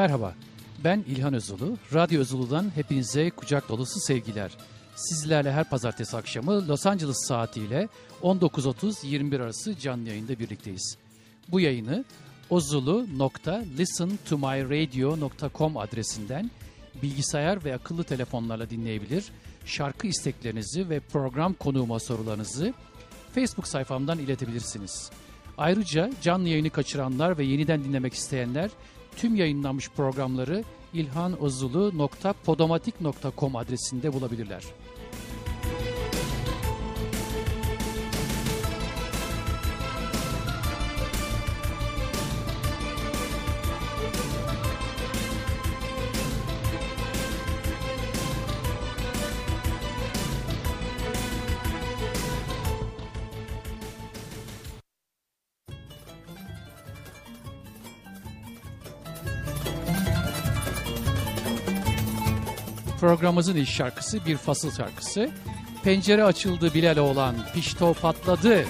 Merhaba, ben İlhan Özulu. Radyo Özulu'dan hepinize kucak dolusu sevgiler. Sizlerle her pazartesi akşamı Los Angeles saatiyle 19.30-21 arası canlı yayında birlikteyiz. Bu yayını ozulu.listentomyradio.com adresinden bilgisayar ve akıllı telefonlarla dinleyebilir, şarkı isteklerinizi ve program konuğuma sorularınızı Facebook sayfamdan iletebilirsiniz. Ayrıca canlı yayını kaçıranlar ve yeniden dinlemek isteyenler tüm yayınlanmış programları ilhanozulu.podomatik.com adresinde bulabilirler. Programımızın ilk şarkısı bir fasıl şarkısı. Pencere açıldı Bilal olan pişto patladı.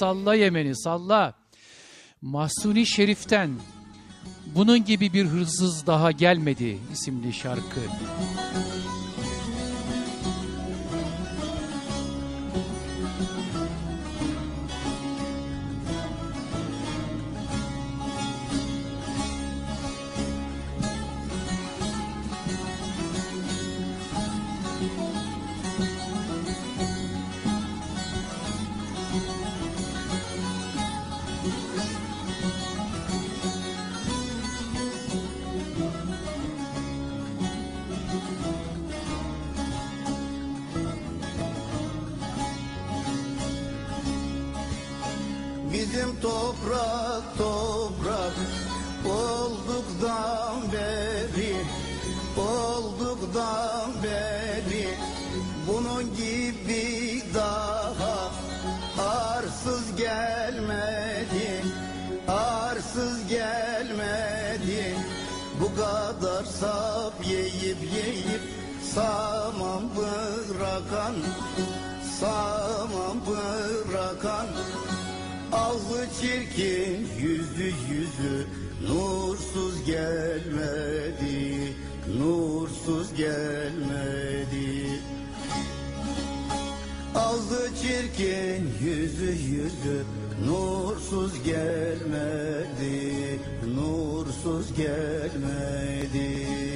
Salla yemeni salla Mahsuni Şerif'ten Bunun gibi bir hırsız daha gelmedi isimli şarkı. Gelmedi bu kadar sap yiyip yiyip saman bırakan saman bırakan Ağzı çirkin yüzü yüzü nursuz gelmedi nursuz gelmedi. Ağzı çirkin yüzü yüzü nursuz gelmedi nursuz gelmedi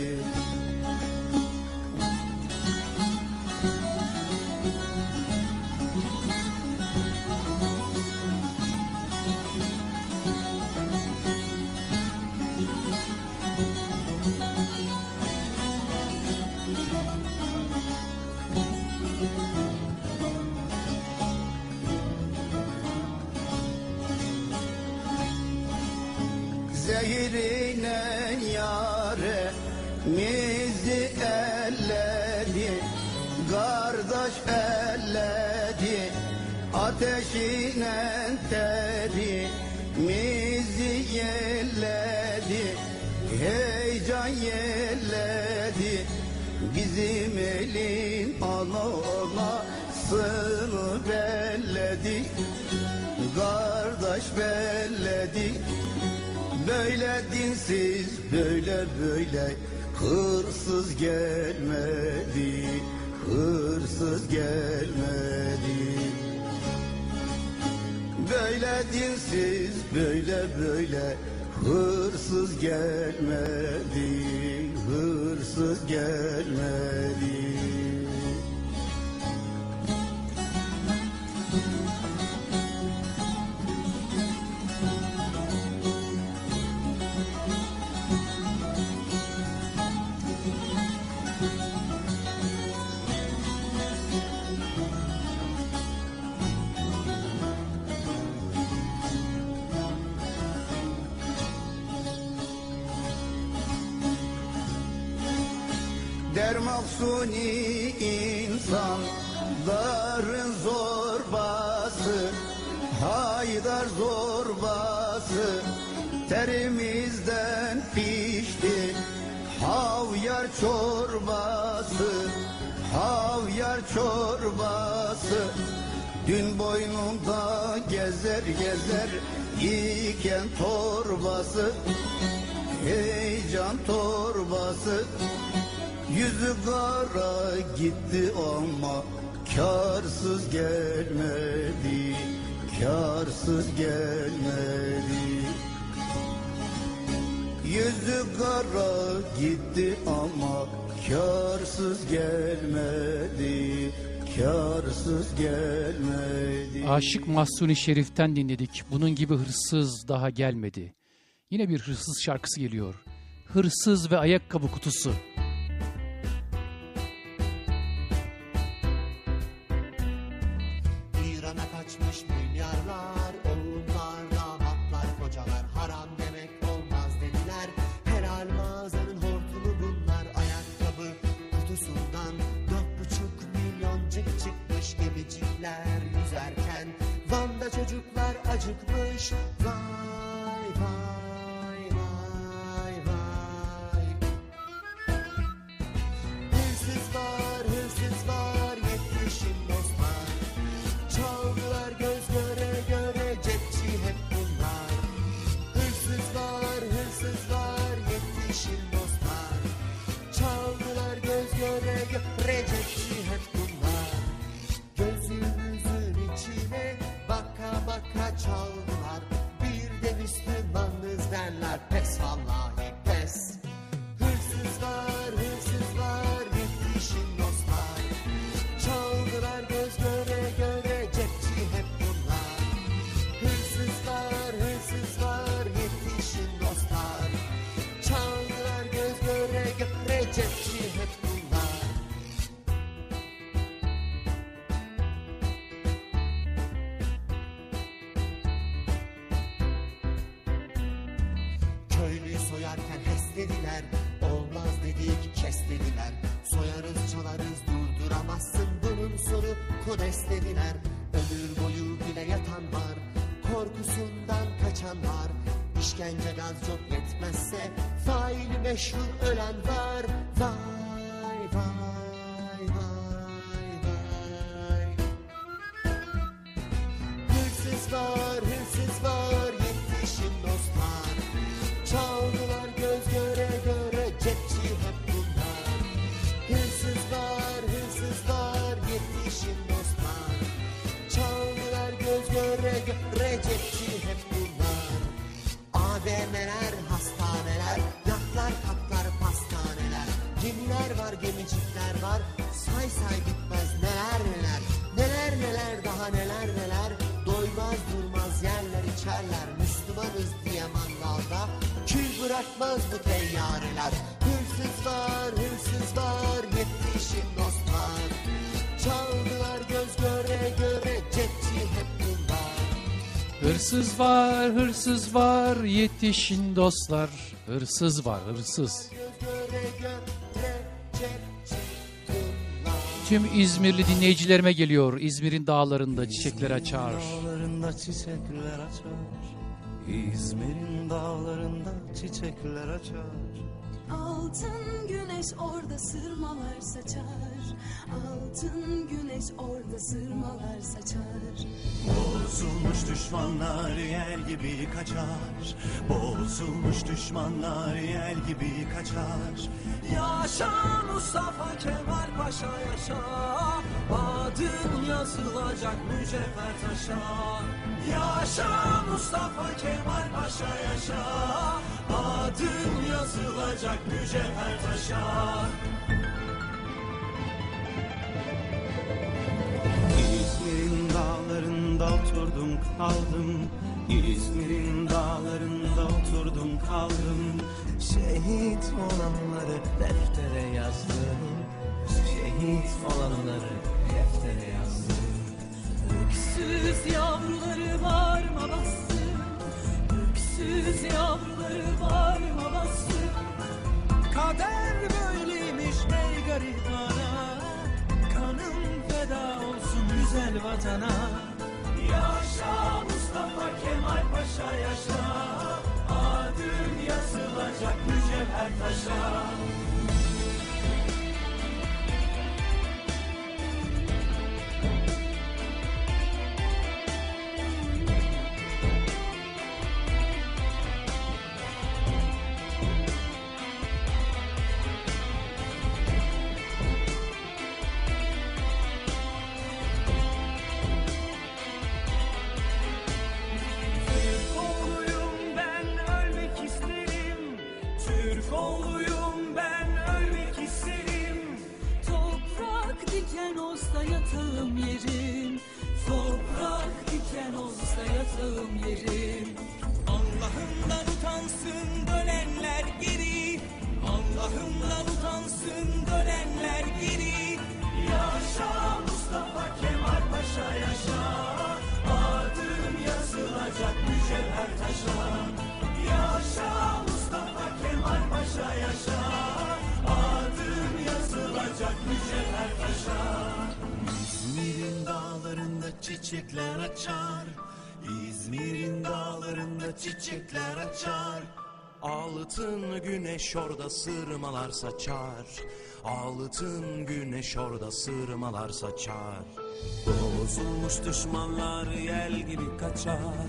Ateşine teri mizi yelledi Heyecan yelledi Bizim elin ana anasını belledi Kardeş belledi. Böyle dinsiz böyle böyle hırsız gelmedi hırsız gelmedi Böyle dinsiz böyle böyle hırsız gelmedi hırsız gelmedi Dermaksuni insan Darın zorbası Haydar zorbası Terimizden pişti. Havyar çorbası Havyar çorbası. Dün boynumda gezer gezer iken torbası Heyecan torbası Yüzü kara gitti ama karsız gelmedi, karsız gelmedi. Yüzü kara gitti ama karsız gelmedi, karsız gelmedi. Aşık Mahsuni Şerif'ten dinledik. Bunun gibi hırsız daha gelmedi. Yine bir hırsız şarkısı geliyor. Hırsız ve ayakkabı kutusu. Hırsız var, yetişin dostlar. Hırsız var, hırsız. Tüm İzmirli dinleyicilerime geliyor. İzmir'in dağlarında çiçekler açar. Dağlarında çiçekler açar İzmir'in dağlarında çiçekler açar Altın güneş orada sırmalar saçar Altın güneş orada sırmalar saçar. Bozulmuş düşmanlar yer gibi kaçar. Bozulmuş düşmanlar yer gibi kaçar. Yaşa Mustafa Kemal Paşa yaşa. Adın yazılacak mücevher taşa. Yaşa Mustafa Kemal Paşa yaşa. Adın yazılacak mücevher taşa İzmir'in dağlarında oturdum kaldım. İzmir'in dağlarında oturdum kaldım. Şehit olanları deftere yazdım. Şehit olanları deftere yazdım. Öksüz yavruları bağrıma bastım. Öksüz yavruları bağrıma bastım. Kader böyleymiş ey garibana Kanım feda olsun güzel vatana. Yaşa Mustafa Kemal Paşa yaşa. Adın yazılacak mücevher taşa yerim. Toprak diken olsa yatağım yerim. Allah'ımdan utansın dönenler geri. Allah'ımdan utansın dönenler geri. Yaşa Mustafa Kemal Paşa yaşa. Adın yazılacak mücevher taşa. Yaşa Mustafa Kemal Paşa yaşa. Adın yazılacak mücevher taşa İzmir'in dağlarında çiçekler açar. İzmir'in dağlarında çiçekler açar. Altın güneş orada sırmalar saçar. Altın güneş orada sırmalar saçar. Bozulmuş düşmanlar yel gibi kaçar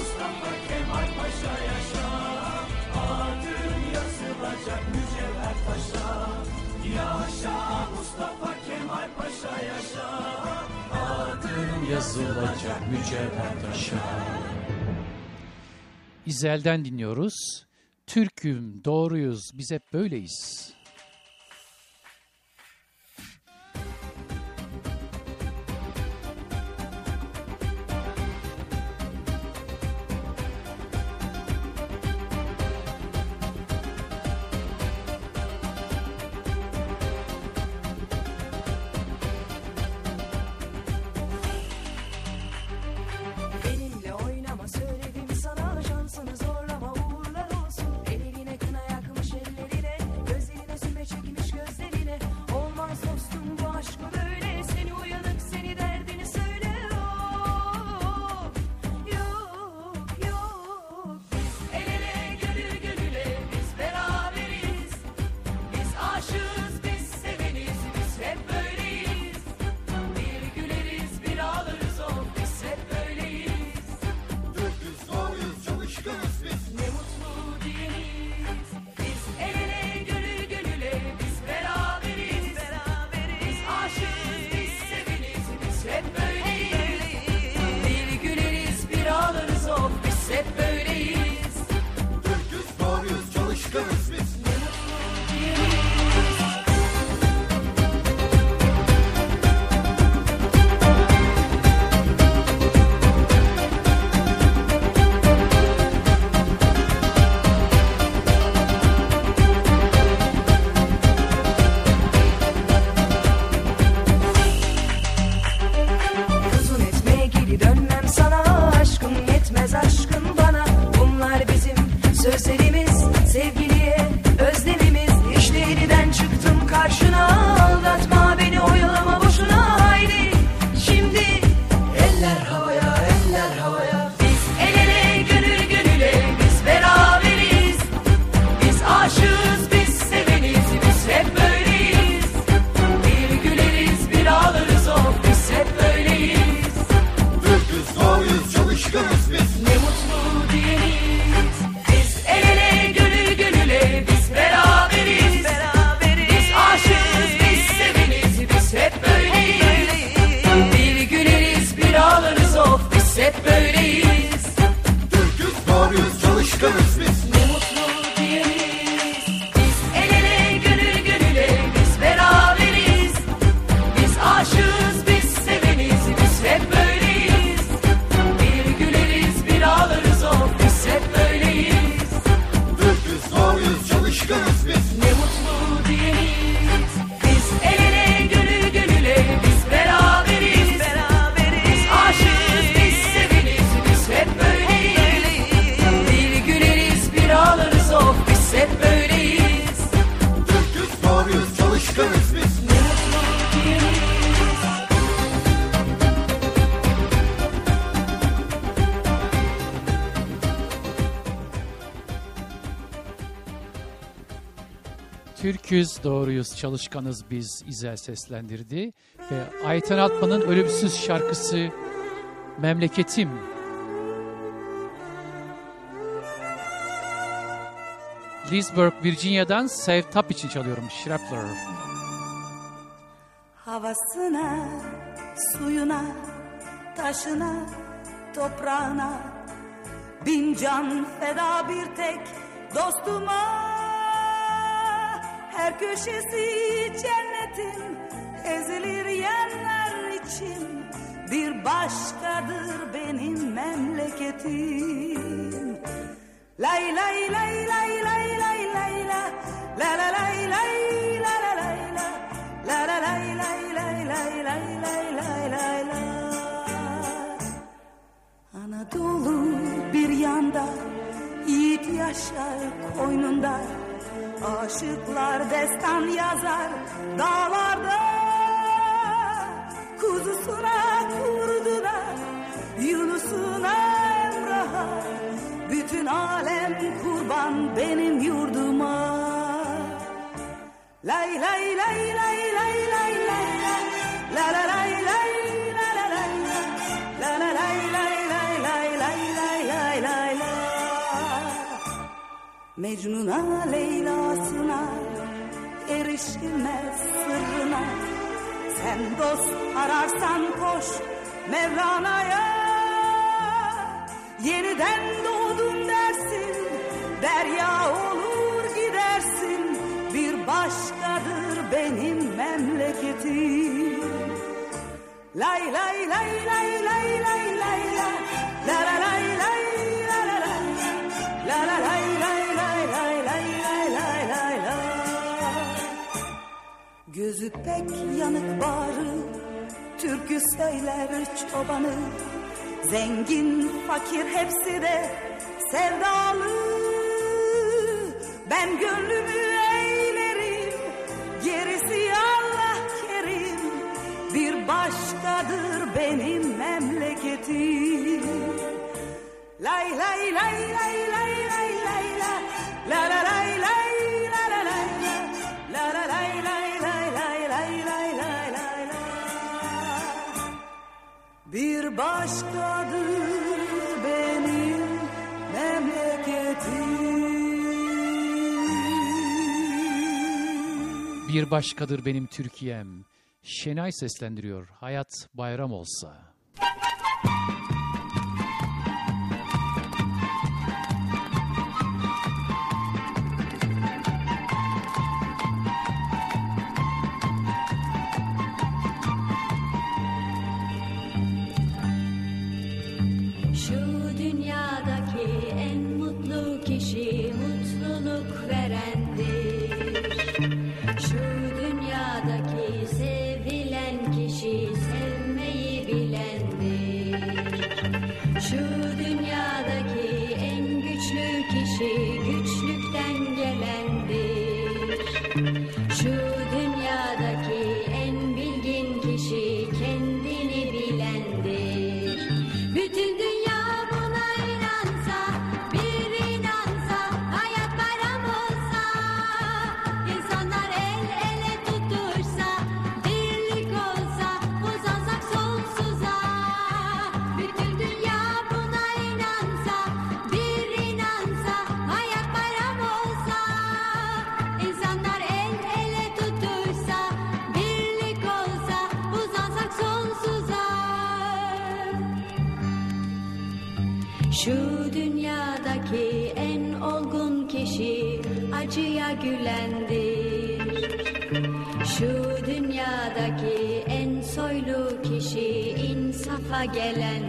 Kemal Paşa yaşa Adın yazılacak mücevher taşa Yaşa Mustafa Kemal Paşa yaşa Adın yazılacak mücevher taşa İzel'den dinliyoruz. Türk'üm, doğruyuz, biz hep böyleyiz. Türküz, doğruyuz, çalışkanız biz İzel seslendirdi. Ve Ayten Atman'ın ölümsüz şarkısı Memleketim. Leesburg, Virginia'dan Save Tap için çalıyorum. Schrapler. Havasına, suyuna, taşına, toprağına Bin can feda bir tek dostuma her köşesi cennetin ezilir yanlar için Bir başkadır benim memleketim Lay lay lay lay lay lay lay la La la lay lay la la lay la La la lay lay lay lay lay lay lay lay la Anadolu bir yanda Yiğit yaşar koynunda Aşıklar destan yazar dağlarda. Kuzusuna kurduna Yunus'una Emrah'a. Bütün alem kurban benim yurduma. Lay lay lay lay lay lay lay lay. La la la Mecnun'a Leyla'sına erişilmez sırrına. Sen dost ararsan koş Mevlana'ya. Yeniden doğdun dersin Derya olur gidersin. Bir başkadır benim memleketim. Lay lay lay lay lay lay lay lay. La la lay lay la la lay. La la lay Gözü pek yanık bağrı, türkü söyler çobanı. Zengin, fakir hepsi de sevdalı. Ben gönlümü eğlerim, gerisi Allah kerim. Bir başkadır benim memleketim. Lay lay lay lay lay lay lay la la lay lay. Bir başkadır benim memleketim. Bir başkadır benim Türkiye'm. Şenay seslendiriyor. Hayat bayram olsa. gelen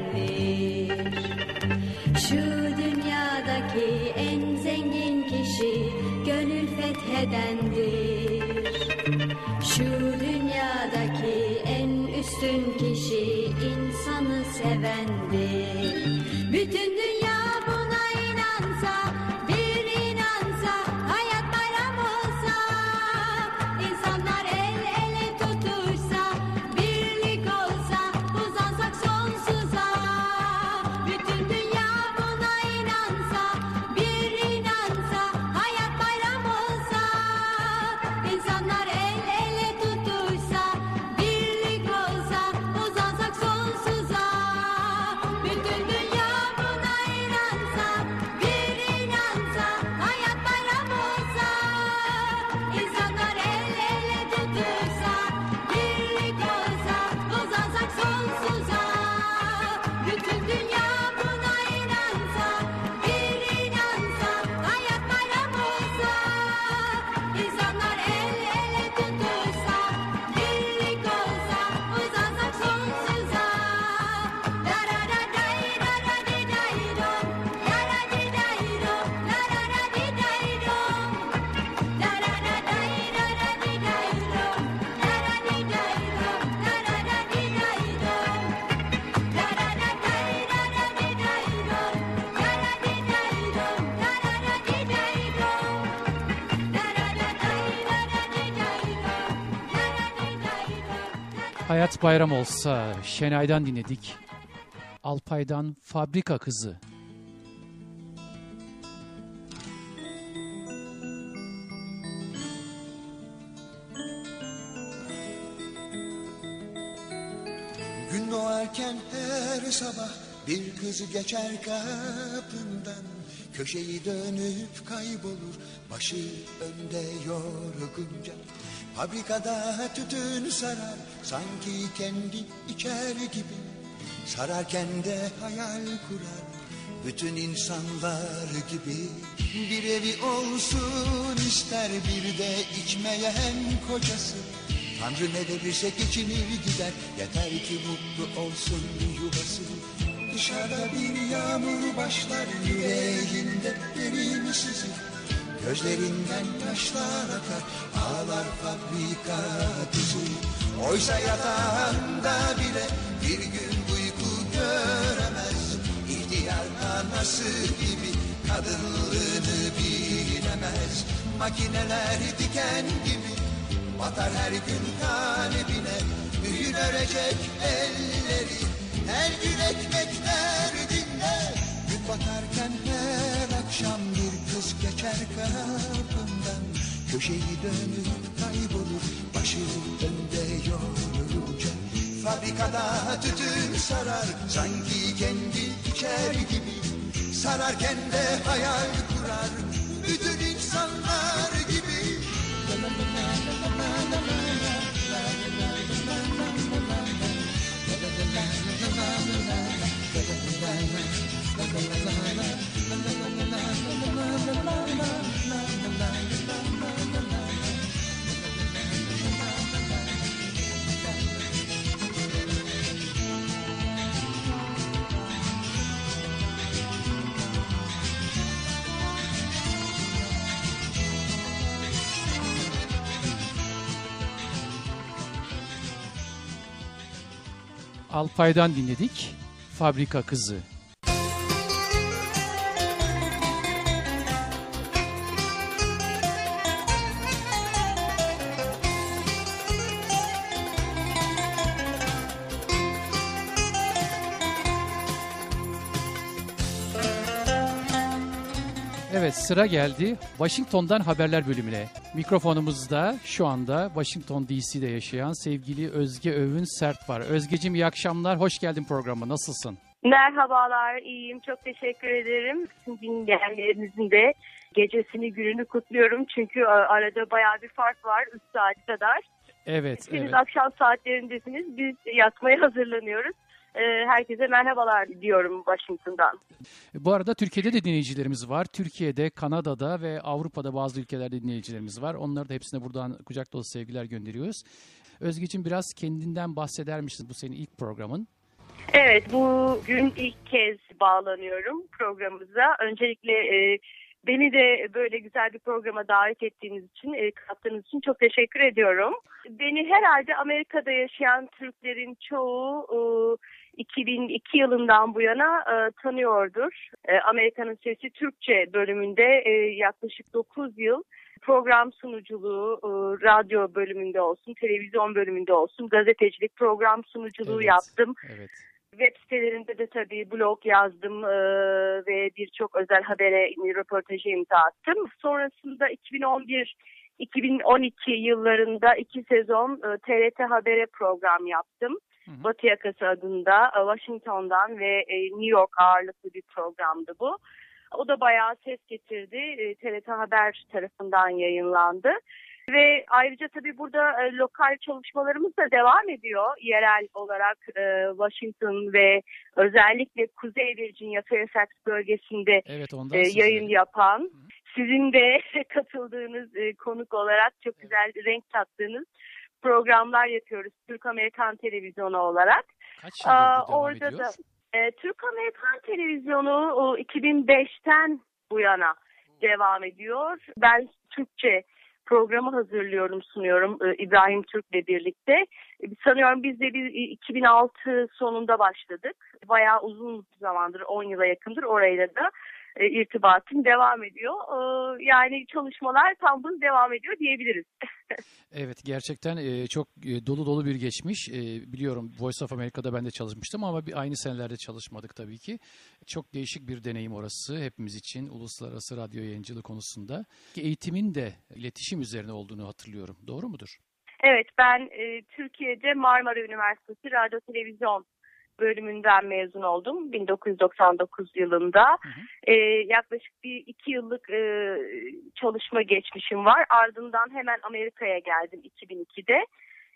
Hayat Bayram Olsa Şenay'dan dinledik. Alpay'dan Fabrika Kızı. Gün doğarken her sabah bir kızı geçer kapından Köşeyi dönüp kaybolur başı önde yorgunca Fabrikada tütün sarar sanki kendi içer gibi. Sararken de hayal kurar bütün insanlar gibi. Bir evi olsun ister bir de içmeyen kocası. Tanrı ne verirse geçinir gider yeter ki mutlu olsun yuvası. Dışarıda bir yağmur başlar yüreğinde benim sizin Gözlerinden yaşlar akar ağlar fabrika kızı Oysa yatağında bile bir gün uyku göremez. İhtiyar anası gibi kadınlığını bilemez. Makineler diken gibi batar her gün kalbine Mühür örecek elleri her gün ekmek derdinde Gün batarken her akşam bir kız geçer kapımdan. Köşeyi dönüp kaybolur başı önde yorulunca. Fabrikada tütün sarar sanki kendi içer gibi. Sararken de hayal kurar bütün insanlar gibi Alpay'dan dinledik. Fabrika Kızı. Evet sıra geldi Washington'dan haberler bölümüne. Mikrofonumuzda şu anda Washington DC'de yaşayan sevgili Özge Övün Sert var. Özgecim iyi akşamlar, hoş geldin programa. Nasılsın? Merhabalar, iyiyim. Çok teşekkür ederim. Bütün dinleyenlerinizin de gecesini, gününü kutluyorum. Çünkü e, arada bayağı bir fark var, 3 saat kadar. Evet, Siz evet. akşam saatlerindesiniz, biz yatmaya hazırlanıyoruz. E, Herkese merhabalar diyorum Washington'dan. Bu arada Türkiye'de de dinleyicilerimiz var. Türkiye'de, Kanada'da ve Avrupa'da bazı ülkelerde dinleyicilerimiz var. Onları da hepsine buradan kucak dolusu sevgiler gönderiyoruz. Özgeciğim biraz kendinden bahseder misin? Bu senin ilk programın. Evet, bugün ilk kez bağlanıyorum programımıza. Öncelikle e, beni de böyle güzel bir programa davet ettiğiniz için, e, kattığınız için çok teşekkür ediyorum. Beni herhalde Amerika'da yaşayan Türklerin çoğu e, 2002 yılından bu yana e, tanıyordur. E, Amerika'nın Sesi Türkçe bölümünde e, yaklaşık 9 yıl program sunuculuğu, e, radyo bölümünde olsun, televizyon bölümünde olsun, gazetecilik program sunuculuğu Evet. yaptım. Evet. Web sitelerinde de tabii blog yazdım e, ve birçok özel habere röportajı imza attım. Sonrasında 2011-2012 yıllarında iki sezon e, TRT Haber'e program yaptım. Hı hı. Batı Yakası adında e, Washington'dan ve e, New York ağırlıklı bir programdı bu. O da bayağı ses getirdi. E, TRT Haber tarafından yayınlandı. Ve ayrıca tabii burada e, lokal çalışmalarımız da devam ediyor. Yerel olarak e, Washington ve özellikle Kuzey Virginia Fairfax bölgesinde Evet e, yayın edelim. yapan, sizin de katıldığınız e, konuk olarak çok güzel renk kattığınız programlar yapıyoruz Türk-Amerikan televizyonu olarak. Kaç Aa, yıldır bu devam orada ediyor? da e, Türk-Amerikan televizyonu o, 2005'ten bu yana devam ediyor. Ben Türkçe programı hazırlıyorum, sunuyorum e, İbrahim Türk'le birlikte. E, sanıyorum biz de bir 2006 sonunda başladık. Bayağı uzun zamandır, 10 yıla yakındır orayla da e, irtibatım devam ediyor. E, yani çalışmalar tam hız devam ediyor diyebiliriz. Evet gerçekten e, çok e, dolu dolu bir geçmiş. E, biliyorum Voice of America'da ben de çalışmıştım ama bir aynı senelerde çalışmadık tabii ki. Çok değişik bir deneyim orası hepimiz için uluslararası radyo yayıncılığı konusunda. Eğitimin de iletişim üzerine olduğunu hatırlıyorum. Doğru mudur? Evet ben e, Türkiye'de Marmara Üniversitesi Radyo Televizyon bölümünden mezun oldum 1999 yılında. Hı hı. E, yaklaşık bir iki yıllık e, çalışma geçmişim var. Ardından hemen Amerika'ya geldim 2002'de.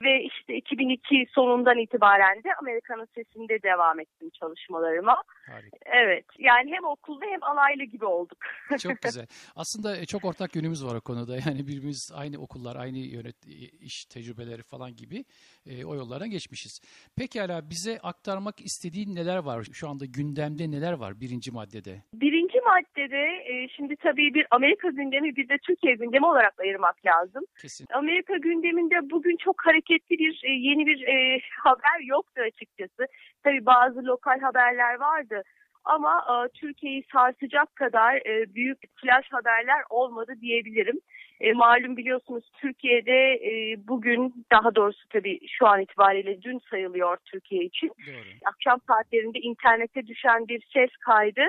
Ve işte 2002 sonundan itibaren de Amerika'nın sesinde devam ettim çalışmalarıma. Harika. Evet yani hem okulda hem alaylı gibi olduk. Çok güzel. Aslında e, çok ortak yönümüz var o konuda. Yani birbirimiz aynı okullar, aynı yönet iş tecrübeleri falan gibi e, o yollardan geçmişiz. Pekala bize aktarmak istediğin neler var? Şu anda gündemde neler var birinci maddede? Birinci maddede e, şimdi tabii bir Amerika gündemi bir de Türkiye gündemi olarak ayırmak lazım. Kesin. Amerika gündeminde bugün çok hareketli bir e, yeni bir e, haber yoktu açıkçası. Tabii bazı lokal haberler vardı ama e, Türkiye'yi sarsacak kadar e, büyük flash haberler olmadı diyebilirim. E, malum biliyorsunuz Türkiye'de e, bugün daha doğrusu tabii şu an itibariyle dün sayılıyor Türkiye için. Doğru. Akşam saatlerinde internete düşen bir ses kaydı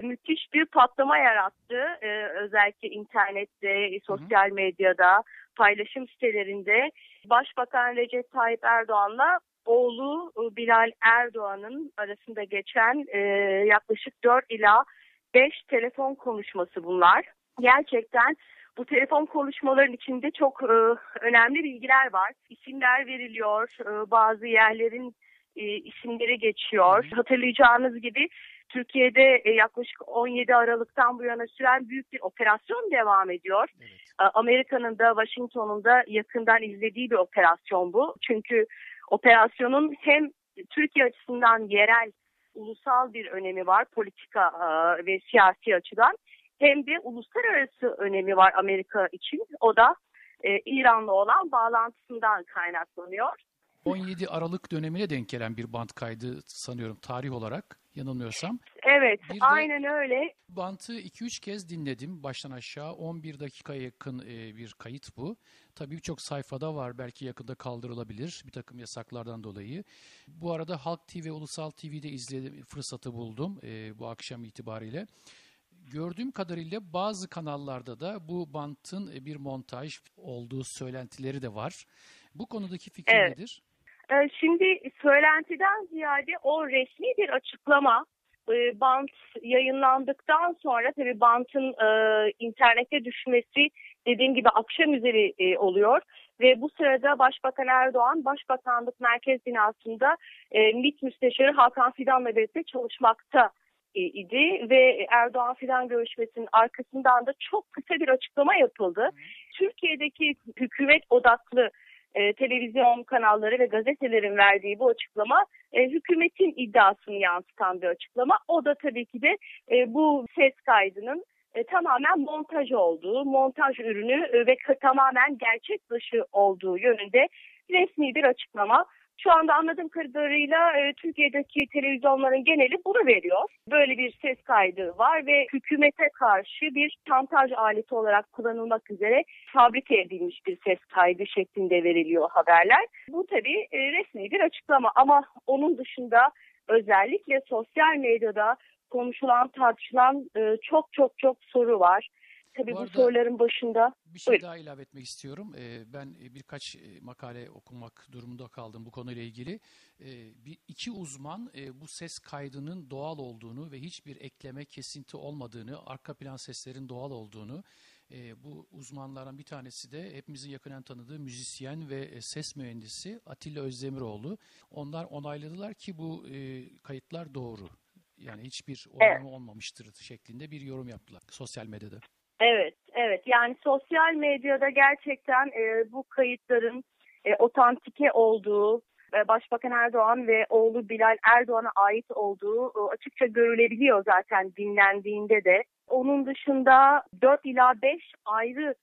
müthiş bir patlama yarattı. Ee, özellikle internette, sosyal medyada, paylaşım sitelerinde. Başbakan Recep Tayyip Erdoğan'la oğlu e, Bilal Erdoğan'ın arasında geçen e, yaklaşık 4 ila 5 telefon konuşması bunlar. Gerçekten bu telefon konuşmaların içinde çok e, önemli bilgiler var. İsimler veriliyor, e, bazı yerlerin e, isimleri geçiyor. Hatırlayacağınız gibi Türkiye'de e, yaklaşık 17 Aralık'tan bu yana süren büyük bir operasyon devam ediyor. Evet. Amerika'nın da Washington'un da yakından izlediği bir operasyon bu. Çünkü operasyonun hem Türkiye açısından yerel, ulusal bir önemi var politika ve siyasi açıdan hem de uluslararası önemi var Amerika için. O da e, İran'la olan bağlantısından kaynaklanıyor. 17 Aralık dönemine denk gelen bir band kaydı sanıyorum tarih olarak yanılmıyorsam. Evet, Bir aynen öyle. Bantı 2-3 kez dinledim baştan aşağı. 11 dakikaya yakın e, bir kayıt bu. Tabii birçok sayfada var. Belki yakında kaldırılabilir bir takım yasaklardan dolayı. Bu arada Halk TV, Ulusal TV'de izleme fırsatı buldum e, bu akşam itibariyle. Gördüğüm kadarıyla bazı kanallarda da bu bantın e, bir montaj olduğu söylentileri de var. Bu konudaki fikir Evet. nedir? Ee, Şimdi söylentiden ziyade o resmi bir açıklama e, bant yayınlandıktan sonra tabii bantın e, internete düşmesi dediğim gibi akşam üzeri e, oluyor. Ve bu sırada Başbakan Erdoğan Başbakanlık Merkez Binası'nda MİT Müsteşarı Hakan Fidan'la birlikte çalışmakta idi. Ve Erdoğan Fidan görüşmesinin arkasından da çok kısa bir açıklama yapıldı. Türkiye'deki hükümet odaklı e, televizyon kanalları ve gazetelerin verdiği bu açıklama e, hükümetin iddiasını yansıtan bir açıklama. O da tabii ki de e, bu ses kaydının e, tamamen montaj olduğu, montaj ürünü e, ve tamamen gerçek dışı olduğu yönünde resmi bir açıklama. Şu anda anladığım kadarıyla e, Türkiye'deki televizyonların geneli bunu veriyor. Böyle bir ses kaydı var ve hükümete karşı bir şantaj aleti olarak kullanılmak üzere fabrike edilmiş bir ses kaydı şeklinde veriliyor haberler. Bu tabii e, resmi bir açıklama ama onun dışında özellikle sosyal medyada konuşulan, tartışılan e, çok çok çok soru var. Tabii Bu bu, soruların başında Bir şey Buyurun. daha ilave etmek istiyorum. Ee, ben e, birkaç e, makale okumak durumunda kaldım bu konuyla ilgili. Ee, bir iki uzman e, bu ses kaydının doğal olduğunu ve hiçbir ekleme kesinti olmadığını, arka plan seslerin doğal olduğunu, e, bu uzmanlardan bir tanesi de hepimizin yakından tanıdığı müzisyen ve ses mühendisi Atilla Özdemiroğlu. Onlar onayladılar ki bu e, kayıtlar doğru. Yani hiçbir oranı olmamıştır şeklinde bir yorum yaptılar sosyal medyada. Evet, evet. Yani sosyal medyada gerçekten e, bu kayıtların e, otantike olduğu, e, Başbakan Erdoğan ve oğlu Bilal Erdoğan'a ait olduğu e, açıkça görülebiliyor zaten dinlendiğinde de. Onun dışında 4 ila 5 ayrı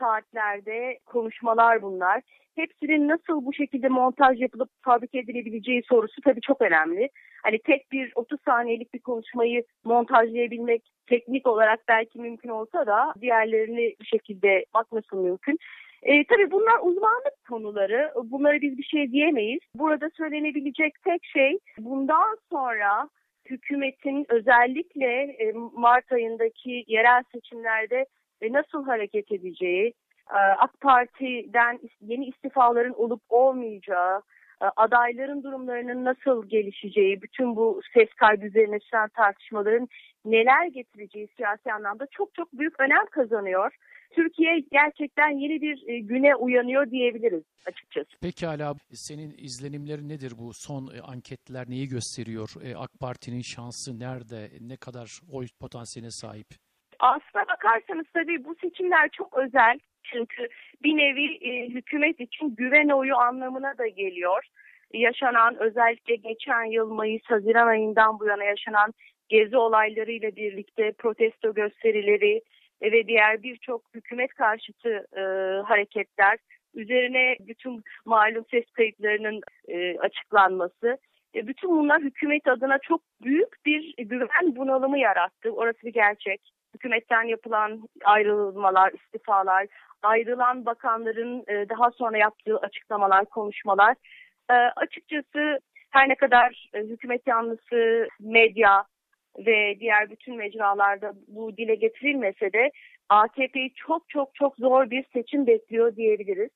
saatlerde konuşmalar bunlar. Hepsinin nasıl bu şekilde montaj yapılıp fabrike edilebileceği sorusu tabii çok önemli. Hani tek bir 30 saniyelik bir konuşmayı montajlayabilmek teknik olarak belki mümkün olsa da diğerlerini bir şekilde bakması mümkün. E, tabii bunlar uzmanlık konuları. Bunlara biz bir şey diyemeyiz. Burada söylenebilecek tek şey bundan sonra hükümetin özellikle e, Mart ayındaki yerel seçimlerde e, nasıl hareket edeceği, e, AK Parti'den yeni istifaların olup olmayacağı, e, adayların durumlarının nasıl gelişeceği, bütün bu ses kaydı üzerine çıkan tartışmaların neler getireceği siyasi anlamda çok çok büyük önem kazanıyor. Türkiye gerçekten yeni bir e, güne uyanıyor diyebiliriz açıkçası. Pekala senin izlenimlerin nedir bu son anketler neyi gösteriyor? AK Parti'nin şansı nerede? Ne kadar oy potansiyeline sahip? Aslına bakarsanız tabii bu seçimler çok özel. Çünkü bir nevi e, hükümet için güven oyu anlamına da geliyor. Yaşanan özellikle geçen yıl Mayıs-Haziran ayından bu yana yaşanan gezi olaylarıyla birlikte protesto gösterileri ve diğer birçok hükümet karşıtı e, hareketler üzerine bütün malum ses kayıtlarının e, açıklanması e, bütün bunlar hükümet adına çok büyük bir güven bunalımı yarattı. Orası bir gerçek. Hükümetten yapılan ayrılmalar, istifalar, ayrılan bakanların e, daha sonra yaptığı açıklamalar, konuşmalar. E, açıkçası her ne kadar e, hükümet yanlısı medya ve diğer bütün mecralarda bu dile getirilmese de AKP'yi çok çok çok zor bir seçim bekliyor diyebiliriz.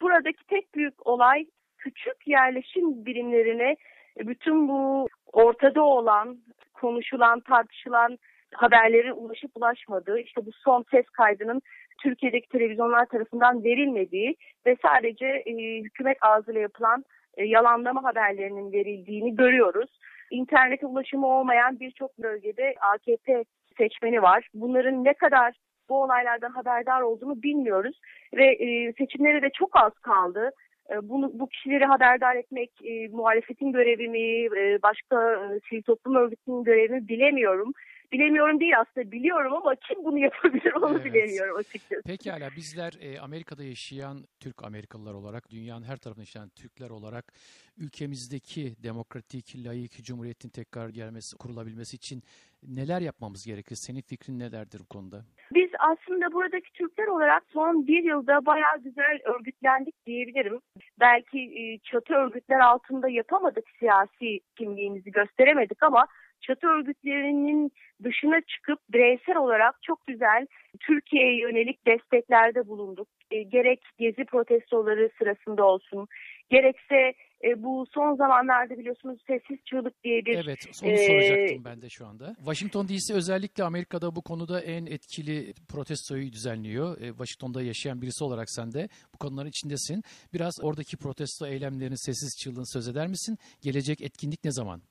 Buradaki tek büyük olay küçük yerleşim birimlerine bütün bu ortada olan, konuşulan, tartışılan haberlerin ulaşıp ulaşmadığı, işte bu son ses kaydının Türkiye'deki televizyonlar tarafından verilmediği ve sadece e, hükümet ağzıyla yapılan e, yalanlama haberlerinin verildiğini görüyoruz. İnternete ulaşımı olmayan birçok bölgede AKP seçmeni var. Bunların ne kadar bu olaylardan haberdar olduğunu bilmiyoruz ve e, seçimlere de çok az kaldı. E, bunu, bu kişileri haberdar etmek e, muhalefetin görevi mi, e, başka e, sivil toplum örgütünün görevi mi bilemiyorum. Bilemiyorum değil aslında biliyorum ama kim bunu yapabilir onu Evet. bilemiyorum açıkçası. Pekala bizler e, Amerika'da yaşayan Türk Amerikalılar olarak, dünyanın her tarafında yaşayan Türkler olarak ülkemizdeki demokratik, layık cumhuriyetin tekrar gelmesi, kurulabilmesi için neler yapmamız gerekir? Senin fikrin nelerdir bu konuda? Biz aslında buradaki Türkler olarak son bir yılda bayağı güzel örgütlendik diyebilirim. Belki e, çatı örgütler altında yapamadık siyasi kimliğimizi gösteremedik ama çatı örgütlerinin dışına çıkıp bireysel olarak çok güzel Türkiye'ye yönelik desteklerde bulunduk. E, gerek gezi protestoları sırasında olsun, gerekse e, bu son zamanlarda biliyorsunuz sessiz çığlık diye bir Evet, onu e, soracaktım ben de şu anda. Washington DC özellikle Amerika'da bu konuda en etkili protestoyu düzenliyor. E, Washington'da yaşayan birisi olarak sen de bu konuların içindesin. Biraz oradaki protesto eylemlerinin sessiz çığlığını söz eder misin? Gelecek etkinlik ne zaman?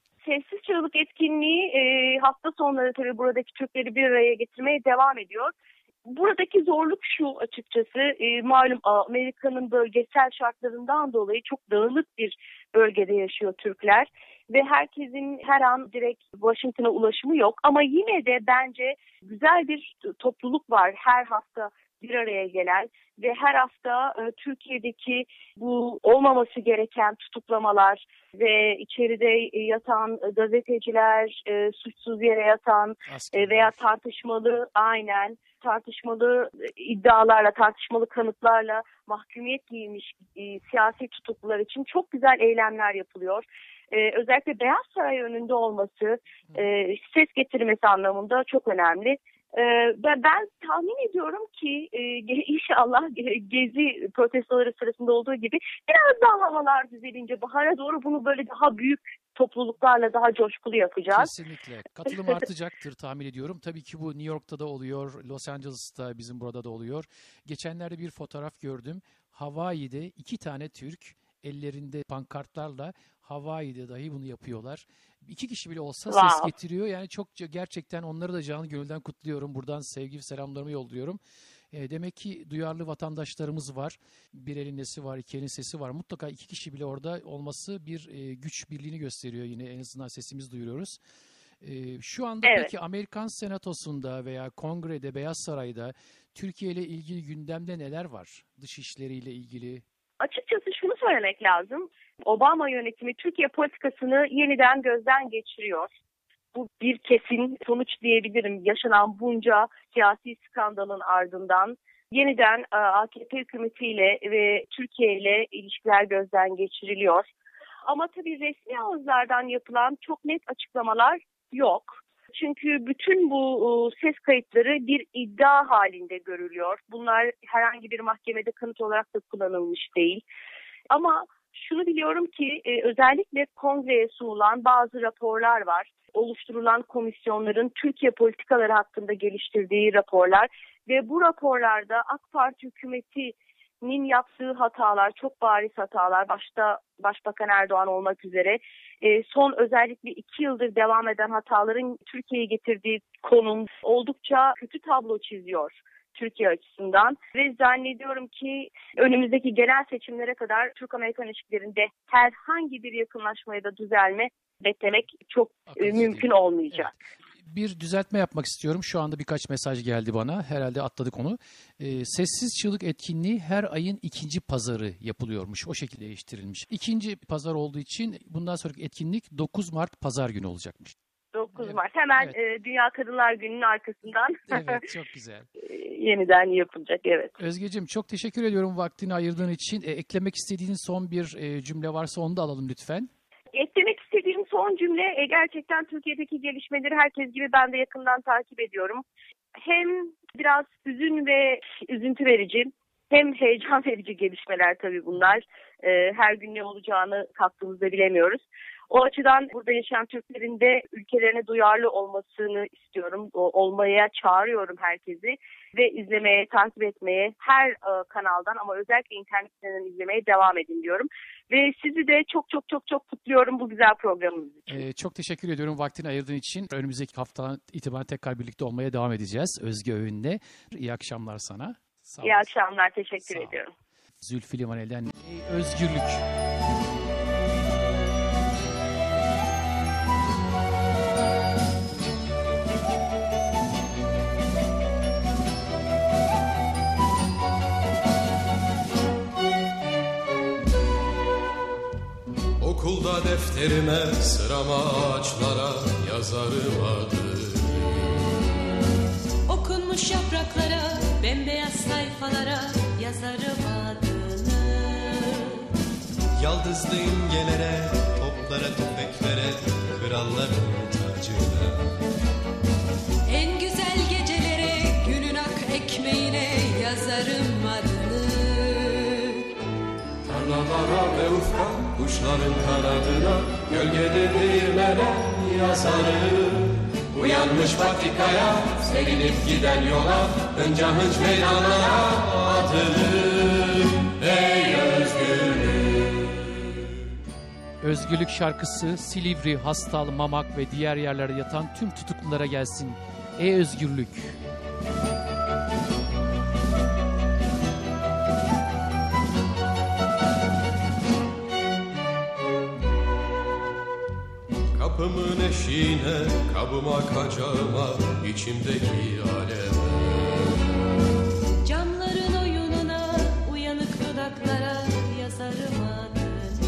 Çığlık etkinliği e, hafta sonları tabii buradaki Türkleri bir araya getirmeye devam ediyor. Buradaki zorluk şu açıkçası e, malum Amerika'nın bölgesel şartlarından dolayı çok dağınık bir bölgede yaşıyor Türkler ve herkesin her an direkt Washington'a ulaşımı yok ama yine de bence güzel bir topluluk var her hafta bir araya gelen ve her hafta e, Türkiye'deki bu olmaması gereken tutuklamalar ve içeride e, yatan gazeteciler, e, suçsuz yere yatan e, veya tartışmalı aynen tartışmalı e, iddialarla, tartışmalı kanıtlarla mahkumiyet giymiş e, siyasi tutuklular için çok güzel eylemler yapılıyor. E, özellikle Beyaz Saray önünde olması e, ses getirmesi anlamında çok önemli. E, ben, ben tahmin ediyorum ki e, inşallah ge- gezi protestoları sırasında olduğu gibi biraz daha havalar düzelince bahara doğru bunu böyle daha büyük topluluklarla daha coşkulu yapacağız. Kesinlikle. Katılım artacaktır tahmin ediyorum. Tabii ki bu New York'ta da oluyor, Los Angeles'ta bizim burada da oluyor. Geçenlerde bir fotoğraf gördüm. Hawaii'de iki tane Türk ellerinde pankartlarla Hawaii'de dahi bunu yapıyorlar. İki kişi bile olsa ses Wow. getiriyor. Yani çok gerçekten onları da canı gönülden kutluyorum. Buradan sevgi ve selamlarımı yolluyorum. E, demek ki duyarlı vatandaşlarımız var. Bir elin nesi var, iki elin sesi var. Mutlaka iki kişi bile orada olması bir e, güç birliğini gösteriyor. Yine en azından sesimizi duyuruyoruz. E, şu anda Evet. peki Amerikan Senatosu'nda veya Kongre'de, Beyaz Saray'da Türkiye ile ilgili gündemde neler var? Dış işleriyle ilgili. Açıkçası şunu söylemek lazım. Obama yönetimi Türkiye politikasını yeniden gözden geçiriyor. Bu bir kesin sonuç diyebilirim yaşanan bunca siyasi skandalın ardından. Yeniden e, AKP hükümetiyle ve Türkiye ile ilişkiler gözden geçiriliyor. Ama tabii resmi ağızlardan yapılan çok net açıklamalar yok. Çünkü bütün bu e, ses kayıtları bir iddia halinde görülüyor. Bunlar herhangi bir mahkemede kanıt olarak da kullanılmış değil. Ama Şunu biliyorum ki e, özellikle kongreye sunulan bazı raporlar var. Oluşturulan komisyonların Türkiye politikaları hakkında geliştirdiği raporlar ve bu raporlarda AK Parti hükümetinin yaptığı hatalar, çok bariz hatalar, başta Başbakan Erdoğan olmak üzere e, son özellikle iki yıldır devam eden hataların Türkiye'ye getirdiği konum oldukça kötü tablo çiziyor. Türkiye açısından ve zannediyorum ki önümüzdeki genel seçimlere kadar Türk-Amerikan ilişkilerinde herhangi bir yakınlaşmaya da düzelme beklemek çok e, Akılsız mümkün değil. olmayacak. Bir düzeltme yapmak istiyorum. Şu anda birkaç mesaj geldi bana. Herhalde atladık onu. Ee, sessiz çığlık etkinliği her ayın ikinci pazarı yapılıyormuş. O şekilde değiştirilmiş. İkinci pazar olduğu için bundan sonraki etkinlik 9 Mart pazar günü olacakmış. 9 Evet, Mart hemen evet. e, Dünya Kadınlar Günü'nün arkasından Evet çok güzel. e, yeniden yapılacak evet. Özgeciğim çok teşekkür ediyorum vaktini ayırdığın için. E, eklemek istediğin son bir e, cümle varsa onu da alalım lütfen. Eklemek istediğim son cümle e, gerçekten Türkiye'deki gelişmeleri herkes gibi ben de yakından takip ediyorum. Hem biraz hüzün ve üzüntü verici hem heyecan verici gelişmeler tabii bunlar. E, her gün ne olacağını kalktığımızda bilemiyoruz. O açıdan burada yaşayan Türklerin de ülkelerine duyarlı olmasını istiyorum. O, olmaya çağırıyorum herkesi ve izlemeye, takip etmeye her e, kanaldan ama özellikle internetten izlemeye devam edin diyorum. Ve sizi de çok çok çok çok kutluyorum bu güzel programınız için. E, çok teşekkür ediyorum vaktini ayırdığın için. Önümüzdeki haftadan itibaren tekrar birlikte olmaya devam edeceğiz Özge Öğün'le. İyi akşamlar sana. Sağ İyi akşamlar, teşekkür Sağ ediyorum. Zülfü Livaneli'den özgürlük. Defterime sırama ağaçlara yazarım adını Okunmuş yapraklara, bembeyaz sayfalara yazarım adını. Yaldızlı imgelere, toplara, tüfeklere, kralların tacına. En güzel gecelere, günün ak ekmeğine yazarım adını. Tarlalara ve ufka kuşların kanadına Gölgede değirmene yazarım Uyanmış patikaya serinip giden yola Hınca hınç meydanlara atılır Ey özgürlük Özgürlük şarkısı Silivri, Hastal, Mamak ve diğer yerlerde yatan tüm tutuklulara gelsin. Ey özgürlük. Kapımın eşiğine, kabıma kacağıma içimdeki aleme Camların oyununa, uyanık dudaklara yazarım adını.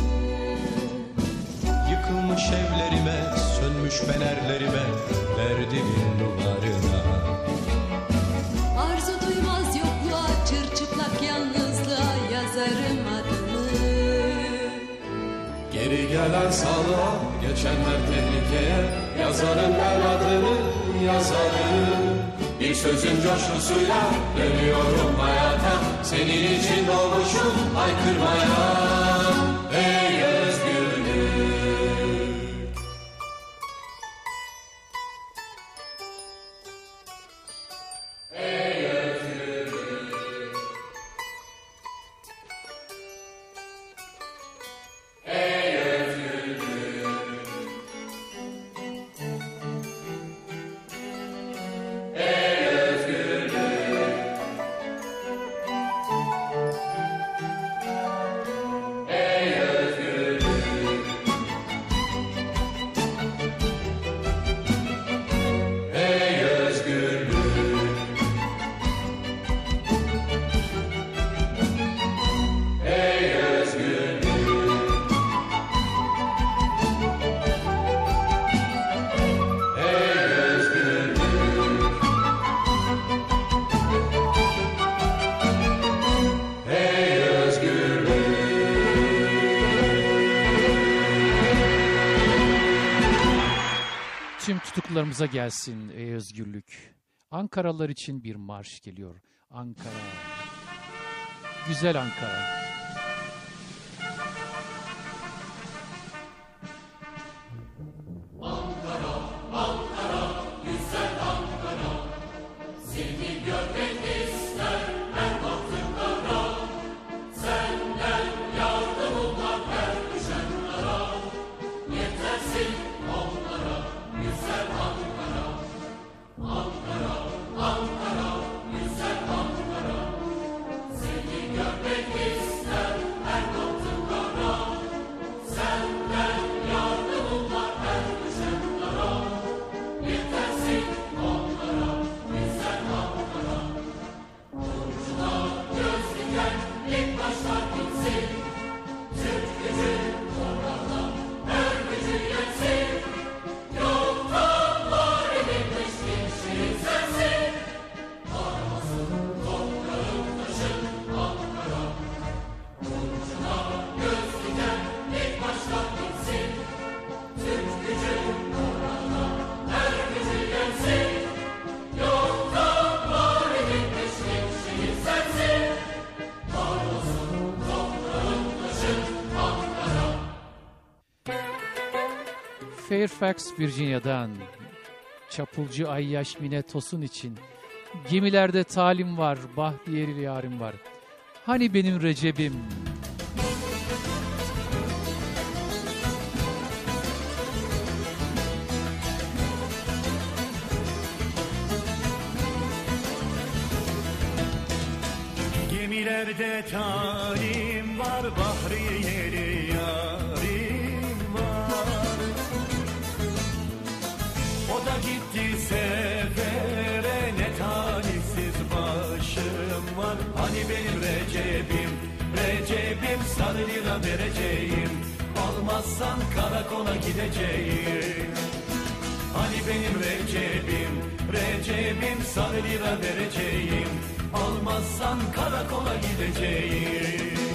Yıkılmış evlerime, sönmüş fenerlerime, gelen sağlığa, geçenler tehlikeye. Yazarım ben adını, yazarım Bir sözün coşkusuyla dönüyorum hayata. Senin için doğmuşum haykırmaya Tutuklularımıza gelsin ey özgürlük. Ankaralılar için bir marş geliyor. Ankara. Güzel Ankara. Fairfax, Virginia'dan Çapulcu Ayyaş Mine Tosun için Gemilerde talim var, bahtiyeri yarim var. Hani benim Recep'im? Gemilerde talim var, bahriyeli yarim Hani benim Recep'im, Recep'im sarı lira vereceğim. Almazsan karakola gideceğim. Hani benim Recep'im, Recep'im sarı lira vereceğim. Almazsan karakola gideceğim.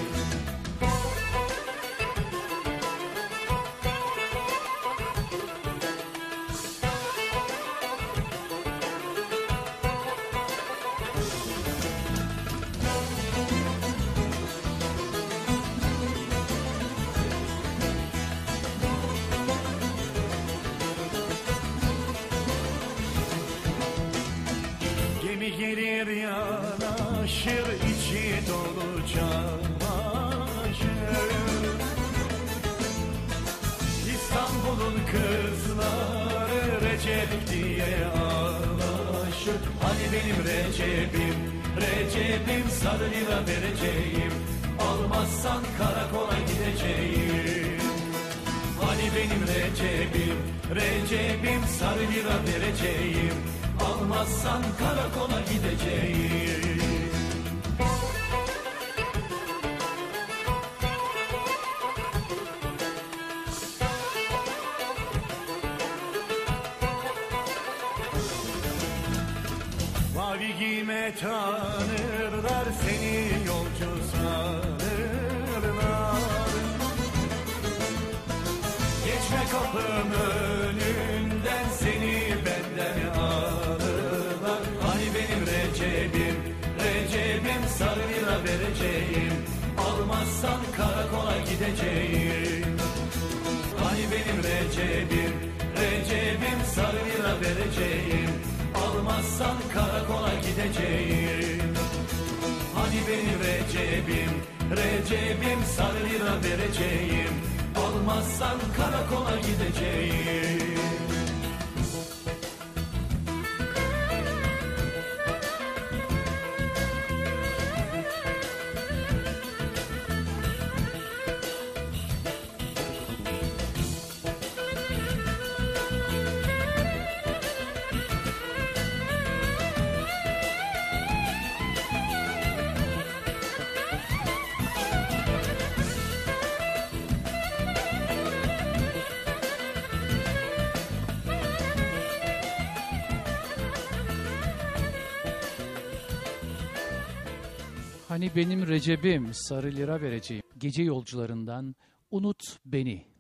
Hani benim Recep'im sarı lira vereceğim. Gece yolcularından unut beni.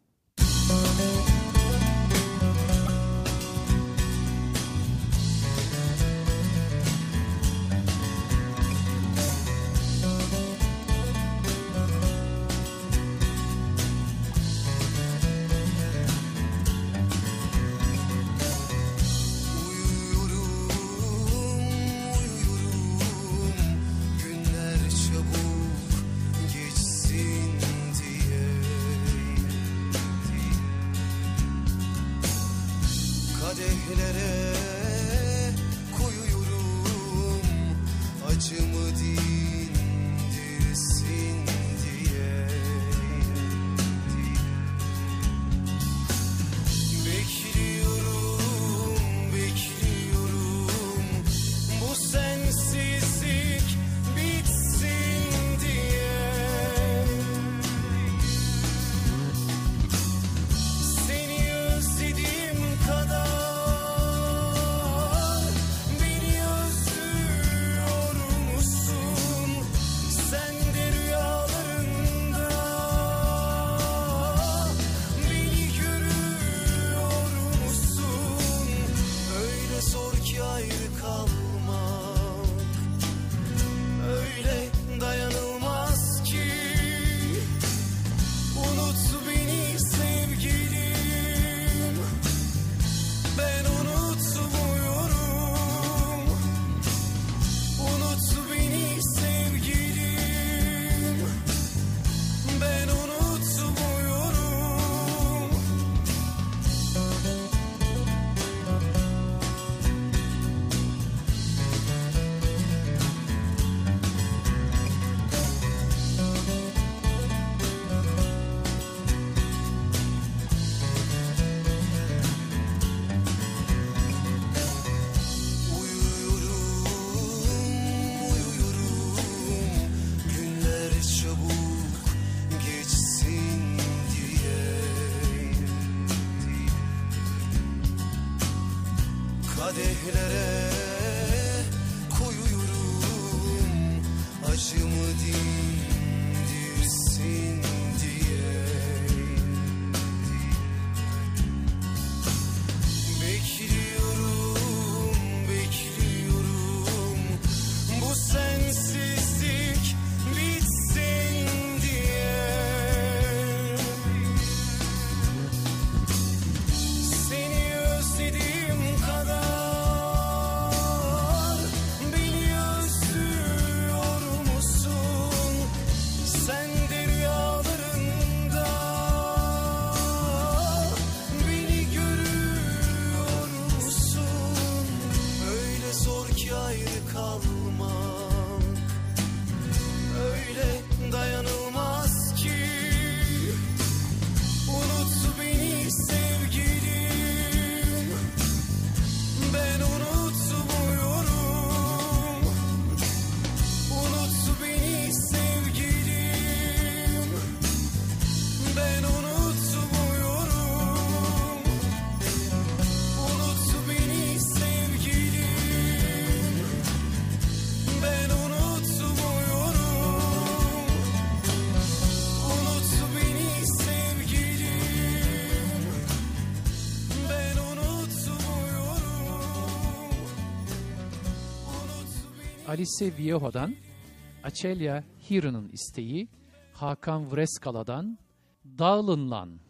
Alice Viejo'dan, Açelya Hira'nın isteği, Hakan Vreskala'dan Dağılın.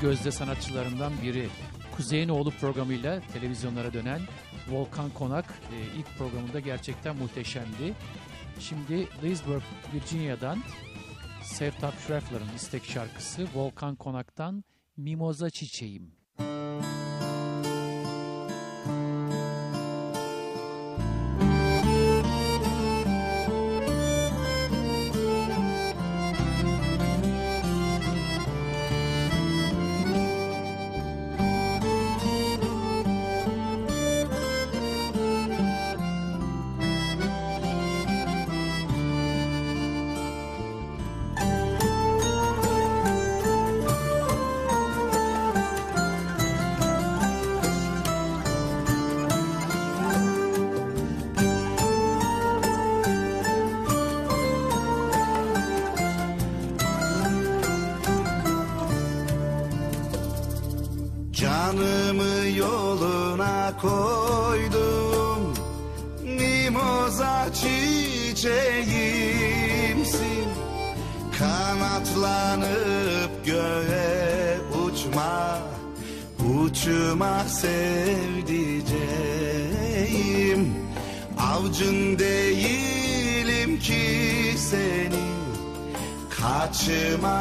Gözde sanatçılarından biri. Kuzey'in Oğlu programıyla televizyonlara dönen Volkan Konak e, ilk programında gerçekten muhteşemdi. Şimdi Leesburg, Virginia'dan Sevtap Schraffler'ın istek şarkısı Volkan Konak'tan Mimoza Çiçeğim.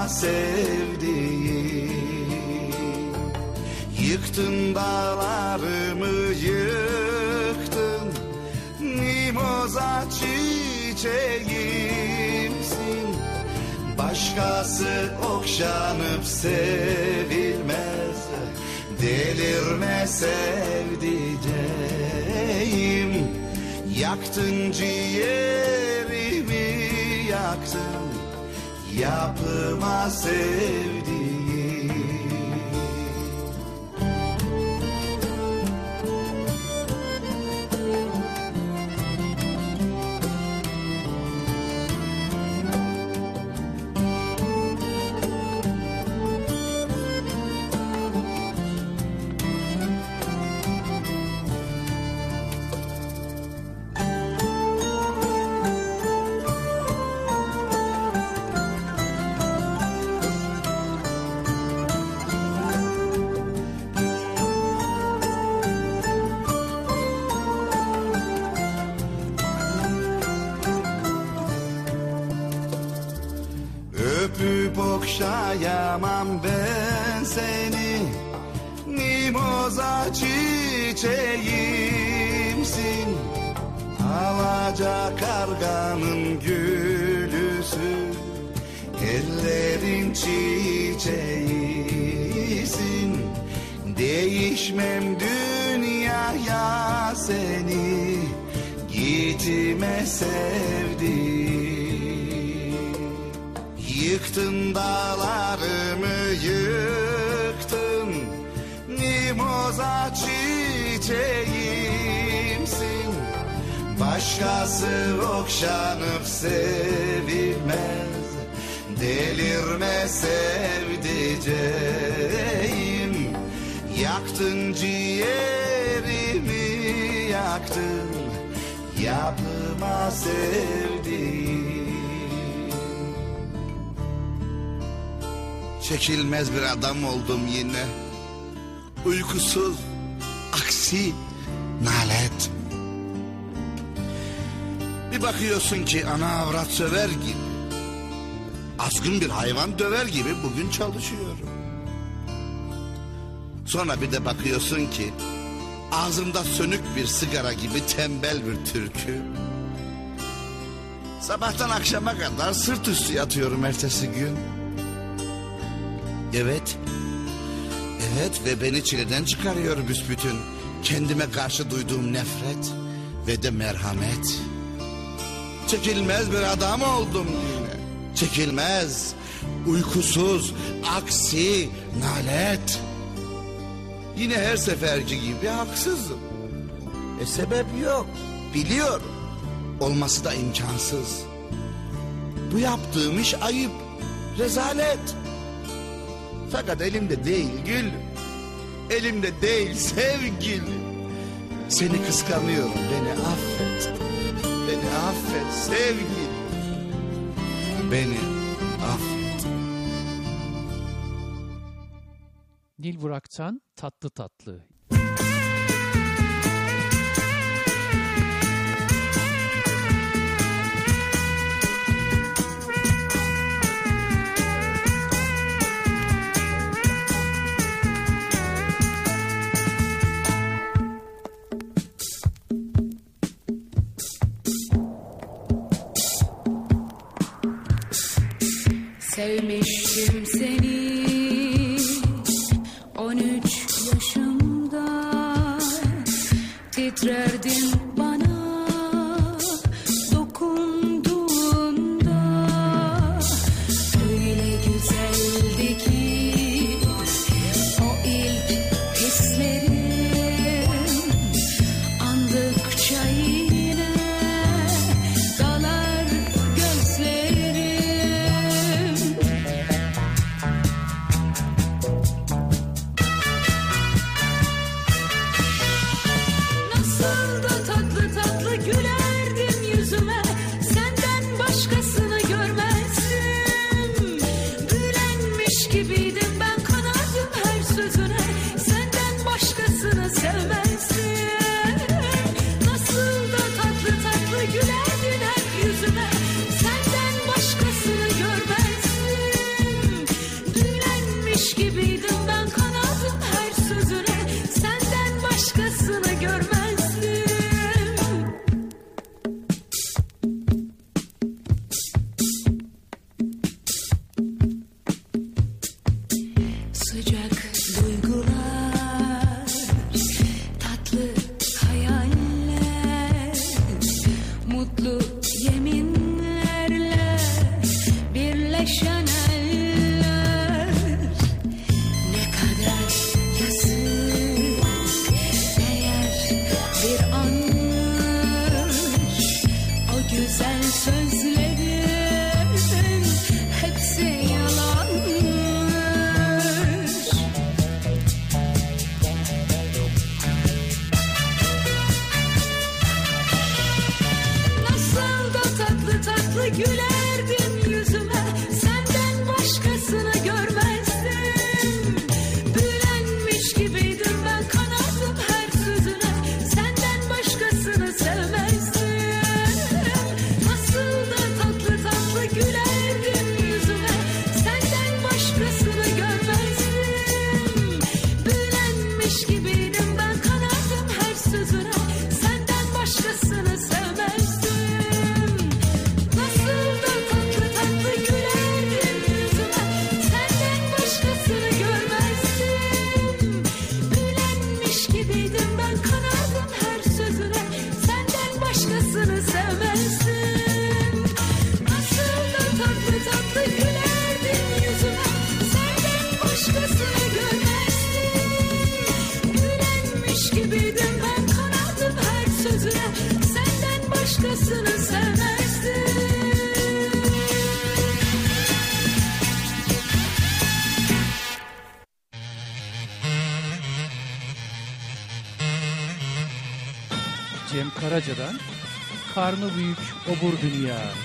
Sevdiğim. Yıktın dağlarımı yıktın Mimoza çiçeğimsin. Başkası okşanıp sevilmez. Delirme sevdiceğim. Yaktın ciğerimi Yapıma sevdiğim Delirme sevdiceğim? Yaktın ciğerimi yaktın Yapma sevdiğim. Çekilmez bir adam oldum yine. Uykusuz, aksi, nalet. Bir bakıyorsun ki ana avrat söver gibi Azgın bir hayvan döver gibi bugün çalışıyorum Sonra bir de bakıyorsun ki Ağzımda sönük bir sigara gibi tembel bir türkü Sabahtan akşama kadar sırt üstü yatıyorum ertesi gün Evet. Evet ve beni çileden çıkarıyor büsbütün. Kendime karşı duyduğum nefret ve de merhamet. Çekilmez bir adam oldum. Çekilmez, uykusuz, aksi, nalet. Yine her seferki gibi haksızım. E sebep yok, biliyorum. Olması da imkansız. Bu yaptığım iş ayıp, rezalet. Fakat elimde değil gül. Elimde değil sevgilim. Seni kıskanıyorum beni affet. Beni affet sevgilim. Beni affet. Nil Burak'tan Tatlı Tatlı. Sevmiştim seni Obur Dünya.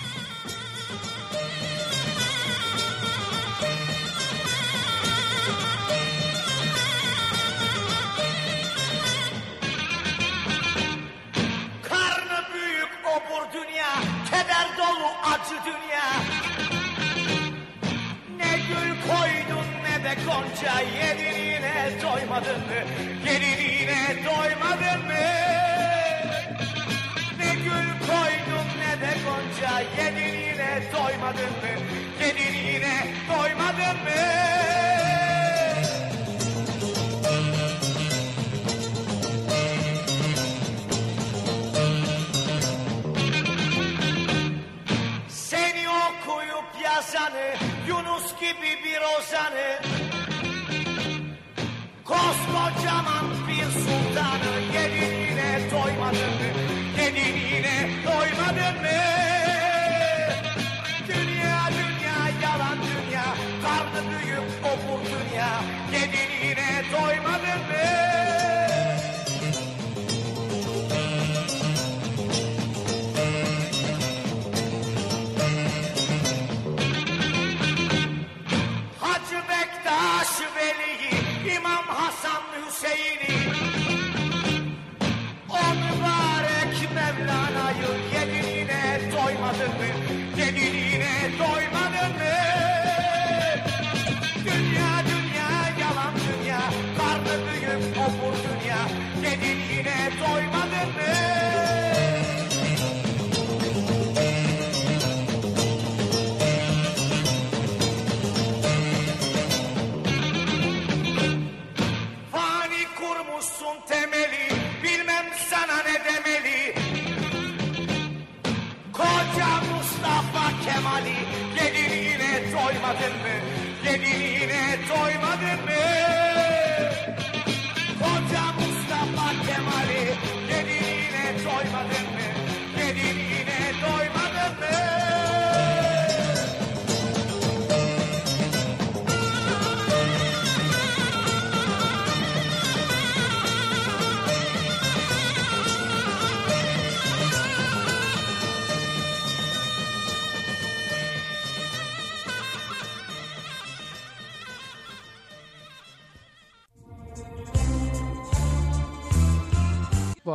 Soy más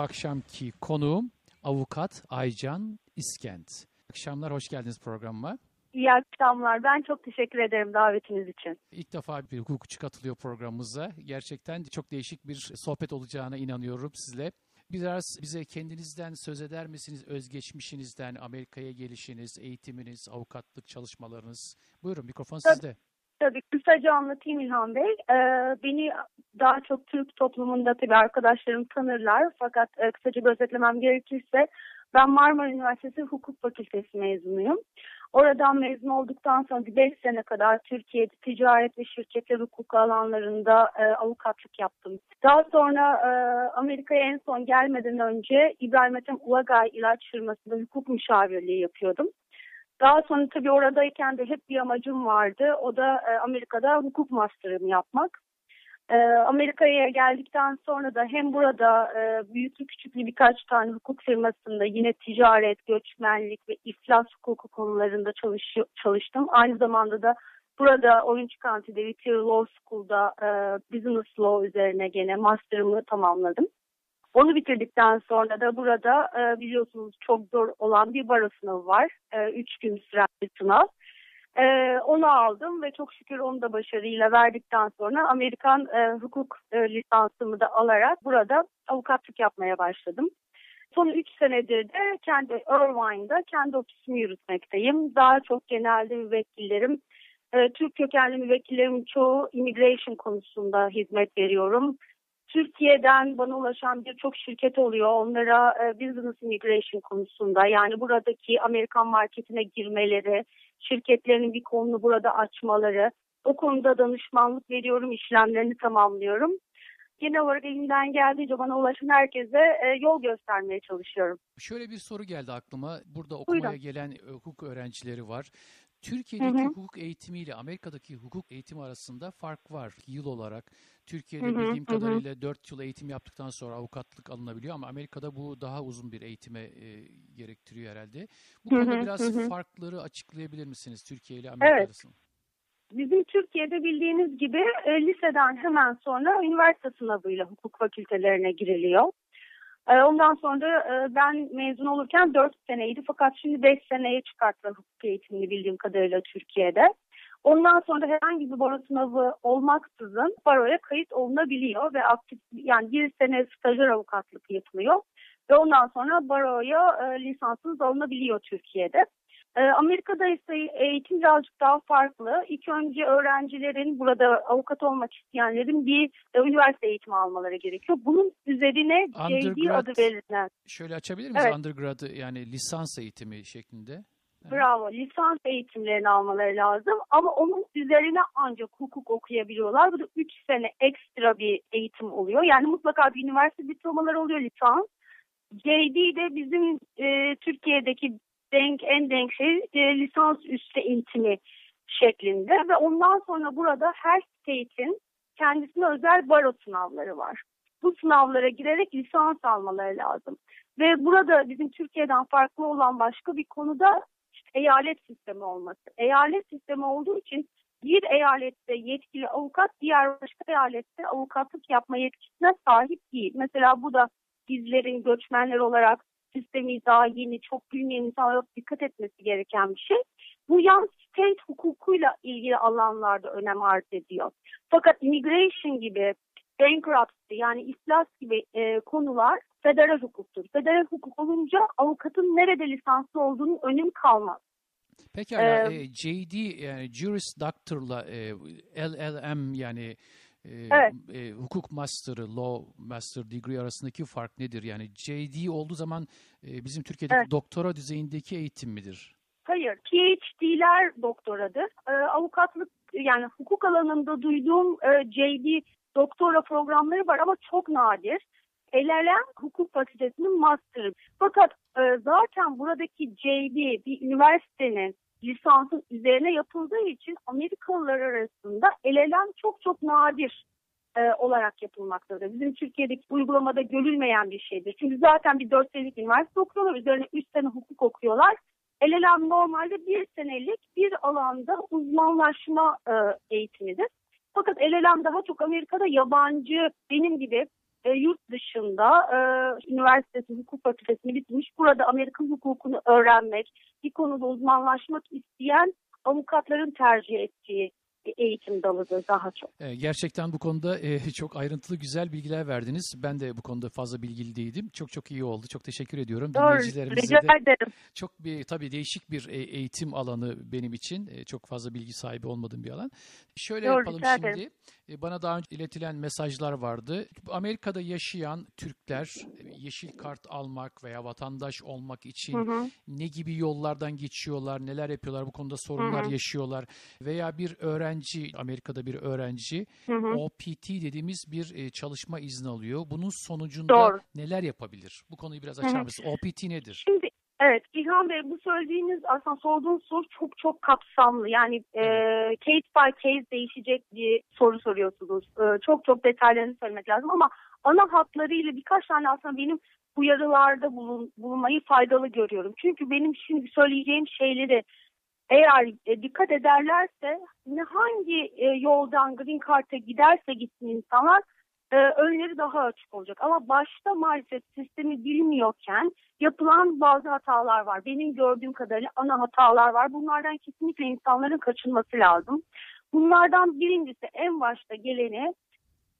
akşamki konuğum avukat Aycan İskent. Akşamlar hoş geldiniz programıma. İyi akşamlar. Ben çok teşekkür ederim davetiniz için. İlk defa bir hukukçu katılıyor programımıza. Gerçekten çok değişik bir sohbet olacağına inanıyorum sizle. Biraz bize kendinizden söz eder misiniz? Özgeçmişinizden, Amerika'ya gelişiniz, eğitiminiz, avukatlık çalışmalarınız. Buyurun mikrofon Tabii. sizde. Tabii kısaca anlatayım İlhan Bey. Ee, beni daha çok Türk toplumunda tabii arkadaşlarım tanırlar. Fakat e, kısaca özetlemem gerekirse ben Marmara Üniversitesi Hukuk Fakültesi mezunuyum. Oradan mezun olduktan sonra 5 sene kadar Türkiye'de ticaret ve şirketler hukuku alanlarında e, avukatlık yaptım. Daha sonra e, Amerika'ya en son gelmeden önce İbrahim Ethem Ulagay ilaç firmasında hukuk müşavirliği yapıyordum. Daha sonra tabii oradayken de hep bir amacım vardı. O da e, Amerika'da hukuk master'ımı yapmak. E, Amerika'ya geldikten sonra da hem burada e, büyüklü küçüklü birkaç tane hukuk firmasında yine ticaret, göçmenlik ve iflas hukuku konularında çalış, çalıştım. Aynı zamanda da burada Orange County'de Whittier Law School'da e, Business Law üzerine gene master'ımı tamamladım. Onu bitirdikten sonra da burada e, biliyorsunuz çok zor olan bir baro sınavı var. E, üç gün süren bir sınav. E, onu aldım ve çok şükür onu da başarıyla verdikten sonra Amerikan e, hukuk e, lisansımı da alarak burada avukatlık yapmaya başladım. Son üç senedir de kendi Irvine'da kendi ofisimi yürütmekteyim. Daha çok genelde müvekkillerim, e, Türk kökenli müvekkillerim çoğu immigration konusunda hizmet veriyorum. Türkiye'den bana ulaşan birçok şirket oluyor. Onlara e, business immigration konusunda yani buradaki Amerikan marketine girmeleri, şirketlerinin bir konunu burada açmaları, o konuda danışmanlık veriyorum, işlemlerini tamamlıyorum. Genel olarak elimden geldiğince bana ulaşan herkese e, yol göstermeye çalışıyorum. Şöyle bir soru geldi aklıma. Burada okumaya Buyurun. gelen e, hukuk öğrencileri var. Türkiye'deki Hı hı. hukuk eğitimiyle Amerika'daki hukuk eğitimi arasında fark var yıl olarak. Türkiye'de Hı hı, bildiğim hı hı. kadarıyla 4 yıl eğitim yaptıktan sonra avukatlık alınabiliyor ama Amerika'da bu daha uzun bir eğitime e, gerektiriyor herhalde. Bu Hı konuda hı, biraz hı hı. farkları açıklayabilir misiniz Türkiye ile Amerika Evet. arasında? Bizim Türkiye'de bildiğiniz gibi e, liseden hemen sonra üniversite sınavıyla hukuk fakültelerine giriliyor. E, ondan sonra e, ben mezun olurken 4 seneydi fakat şimdi 5 seneye çıkarttılar hukuk eğitimini bildiğim kadarıyla Türkiye'de. Ondan sonra herhangi bir baro sınavı olmaksızın baroya kayıt olunabiliyor ve aktif yani bir sene stajyer avukatlık yapılıyor. Ve ondan sonra baroya e, lisansınız alınabiliyor Türkiye'de. Ee, Amerika'da ise eğitim birazcık daha farklı. İlk önce öğrencilerin burada avukat olmak isteyenlerin bir e, üniversite eğitimi almaları gerekiyor. Bunun üzerine JD adı verilen. Şöyle açabilir miyiz? Evet. Undergrad yani lisans eğitimi şeklinde. Bravo. Lisans eğitimlerini almaları lazım. Ama onun üzerine ancak hukuk okuyabiliyorlar. Bu da 3 sene ekstra bir eğitim oluyor. Yani mutlaka bir üniversite diplomaları oluyor lisans. JD de bizim e, Türkiye'deki denk en denk şey e, lisans üstü eğitimi şeklinde ve ondan sonra burada her state'in kendisine özel baro sınavları var. Bu sınavlara girerek lisans almaları lazım. Ve burada bizim Türkiye'den farklı olan başka bir konu da işte eyalet sistemi olması. Eyalet sistemi olduğu için bir eyalette yetkili avukat diğer başka eyalette avukatlık yapma yetkisine sahip değil. Mesela bu da bizlerin göçmenler olarak sistemi daha yeni, çok bilmeyen insanlara dikkat etmesi gereken bir şey. Bu yan state hukukuyla ilgili alanlarda önem arz ediyor. Fakat immigration gibi, bankruptcy yani iflas gibi e, konular federal hukuktur. Federal hukuk olunca avukatın nerede lisanslı olduğunun önemi kalmaz. Pekala Ee, e, JD yani Juris Doctor'la e, LLM yani Evet. e, hukuk master'ı, law master degree arasındaki fark nedir? Yani JD olduğu zaman e, bizim Türkiye'deki Evet. doktora düzeyindeki eğitim midir? Hayır, PhD'ler doktoradır. Ee, avukatlık yani hukuk alanında duyduğum e, JD doktora programları var ama çok nadir. LLM hukuk fakültesinin master'ı. Fakat e, zaten buradaki JD bir üniversitenin lisansın üzerine yapıldığı için Amerikalılar arasında LLM çok çok nadir e, olarak yapılmaktadır. Bizim Türkiye'deki uygulamada görülmeyen bir şeydir. Çünkü zaten bir 4 senelik üniversite okuyorlar, üzerine 3 sene hukuk okuyorlar. LLM normalde bir senelik bir alanda uzmanlaşma e, eğitimidir. Fakat LLM daha çok Amerika'da yabancı benim gibi e, yurt dışında e, üniversitesi hukuk fakültesini bitirmiş. Burada Amerikan hukukunu öğrenmek, bir konuda uzmanlaşmak isteyen avukatların tercih ettiği eğitim dalıdır daha çok. E, Gerçekten bu konuda e, çok ayrıntılı güzel bilgiler verdiniz. Ben de bu konuda fazla bilgili değildim. Çok çok iyi oldu. Çok teşekkür ediyorum. Dinleyicilerimize de ederim. çok bir tabii değişik bir e, eğitim alanı benim için. Çok fazla bilgi sahibi olmadığım bir alan. Şöyle Doğru, yapalım şimdi. ederim. E, Bana daha önce iletilen mesajlar vardı. Amerika'da yaşayan Türkler yeşil kart almak veya vatandaş olmak için Hı hı. ne gibi yollardan geçiyorlar, neler yapıyorlar, bu konuda sorunlar Hı hı. yaşıyorlar veya bir öğrenci, Amerika'da bir öğrenci Hı hı. OPT dediğimiz bir e, çalışma izni alıyor. Bunun sonucunda Doğru. neler yapabilir? Bu konuyu biraz açar mısın? OPT nedir? Şimdi evet İlhan Bey bu söylediğiniz aslında sorduğunuz soru çok çok kapsamlı. Yani e, case by case değişecek bir soru soruyorsunuz. E, çok çok detaylarını söylemek lazım ama ana hatlarıyla birkaç tane aslında benim uyarılarda bulun, bulunmayı faydalı görüyorum. Çünkü benim şimdi söyleyeceğim şeyleri eğer e, dikkat ederlerse ne hangi e, yoldan Green Card'a giderse gitsin insanlar e, önleri daha açık olacak. Ama başta maalesef sistemi bilmiyorken yapılan bazı hatalar var. Benim gördüğüm kadarıyla ana hatalar var. Bunlardan kesinlikle insanların kaçınması lazım. Bunlardan birincisi en başta geleni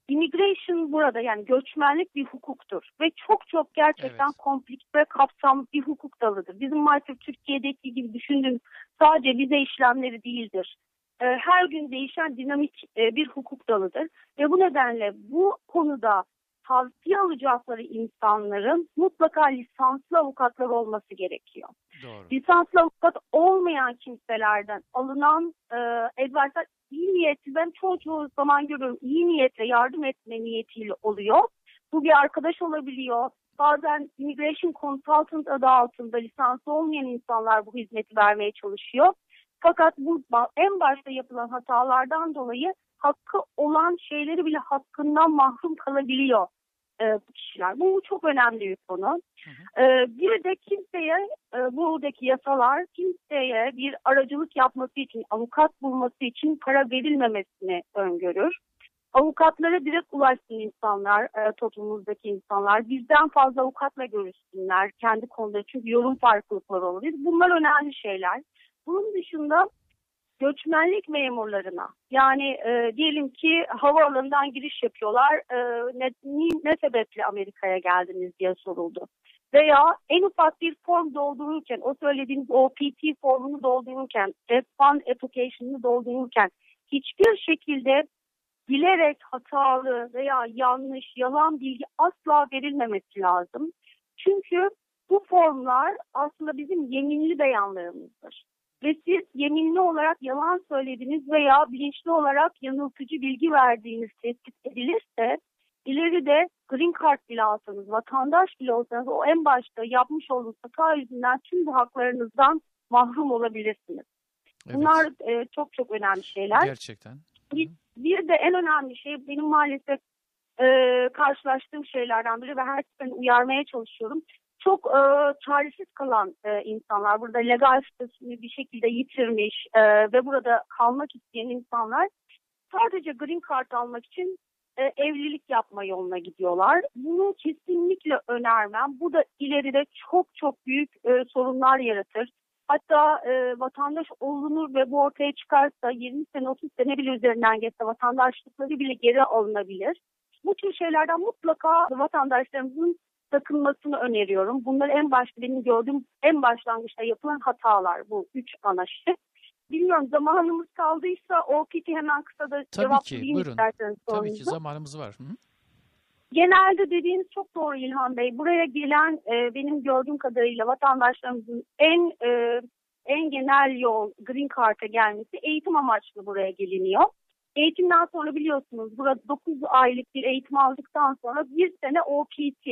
immigration burada yani göçmenlik bir hukuktur ve çok çok gerçekten Evet. kompleks ve kapsamlı bir hukuk dalıdır. Bizim maalesef Türkiye'deki gibi düşündüğümüz sadece vize işlemleri değildir. Ee, Her gün değişen dinamik e, bir hukuk dalıdır ve bu nedenle bu konuda tavsiye alacakları insanların mutlaka lisanslı avukatlar olması gerekiyor. Doğru. Lisanslı avukat olmayan kimselerden alınan e, advice'lar iyi niyetli ben çoğu çoğu zaman görüyorum iyi niyetle yardım etme niyetiyle oluyor. Bu bir arkadaş olabiliyor. Bazen immigration consultant adı altında lisanslı olmayan insanlar bu hizmeti vermeye çalışıyor. Fakat bu en başta yapılan hatalardan dolayı hakkı olan şeyleri bile hakkından mahrum kalabiliyor e, bu kişiler. Bu çok önemli bir konu. E, bir de kimseye e, buradaki yasalar kimseye bir aracılık yapması için, avukat bulması için para verilmemesini öngörür. Avukatlara direkt ulaşsın insanlar, e, toplumumuzdaki insanlar. Birden fazla avukatla görüşsünler kendi konuda çünkü yorum farklılıkları olur. Bunlar önemli şeyler. Bunun dışında göçmenlik memurlarına yani e, diyelim ki havaalanından giriş yapıyorlar e, ne, ne sebeple Amerika'ya geldiniz diye soruldu. Veya en ufak bir form doldururken o söylediğiniz OPT formunu doldururken F1 application'ını doldururken hiçbir şekilde bilerek hatalı veya yanlış, yalan bilgi asla verilmemesi lazım. Çünkü bu formlar aslında bizim yeminli beyanlarımızdır. Ve siz yeminli olarak yalan söylediğiniz veya bilinçli olarak yanıltıcı bilgi verdiğiniz tespit edilirse ileride green card bile alsanız, vatandaş bile olsanız o en başta yapmış olduğunuz hata yüzünden tüm bu haklarınızdan mahrum olabilirsiniz. Evet. Bunlar e, çok çok önemli şeyler. Gerçekten. Bir, bir de en önemli şey benim maalesef e, karşılaştığım şeylerden biri ve her seferinde uyarmaya çalışıyorum. Çok e, çaresiz kalan e, insanlar, burada legal statüsünü bir şekilde yitirmiş e, ve burada kalmak isteyen insanlar sadece green card almak için e, evlilik yapma yoluna gidiyorlar. Bunu kesinlikle önermem. Bu da ileride çok çok büyük e, sorunlar yaratır. Hatta e, vatandaş olunur ve bu ortaya çıkarsa 20 sene 30 sene bile üzerinden geçse vatandaşlıkları bile geri alınabilir. Bu tür şeylerden mutlaka vatandaşlarımızın sakınmasını öneriyorum. Bunlar en başta benim gördüğüm en başlangıçta yapılan hatalar bu üç ana şey. Bilmiyorum zamanımız kaldıysa OPT hemen kısa da Tabii cevaplayayım ki. Buyurun. isterseniz Tabii ki zamanımız var. Hı? Genelde dediğiniz çok doğru İlhan Bey. Buraya gelen e, benim gördüğüm kadarıyla vatandaşlarımızın en e, en genel yol Green Card'a gelmesi eğitim amaçlı buraya geliniyor. Eğitimden sonra biliyorsunuz burada 9 aylık bir eğitim aldıktan sonra bir sene OPT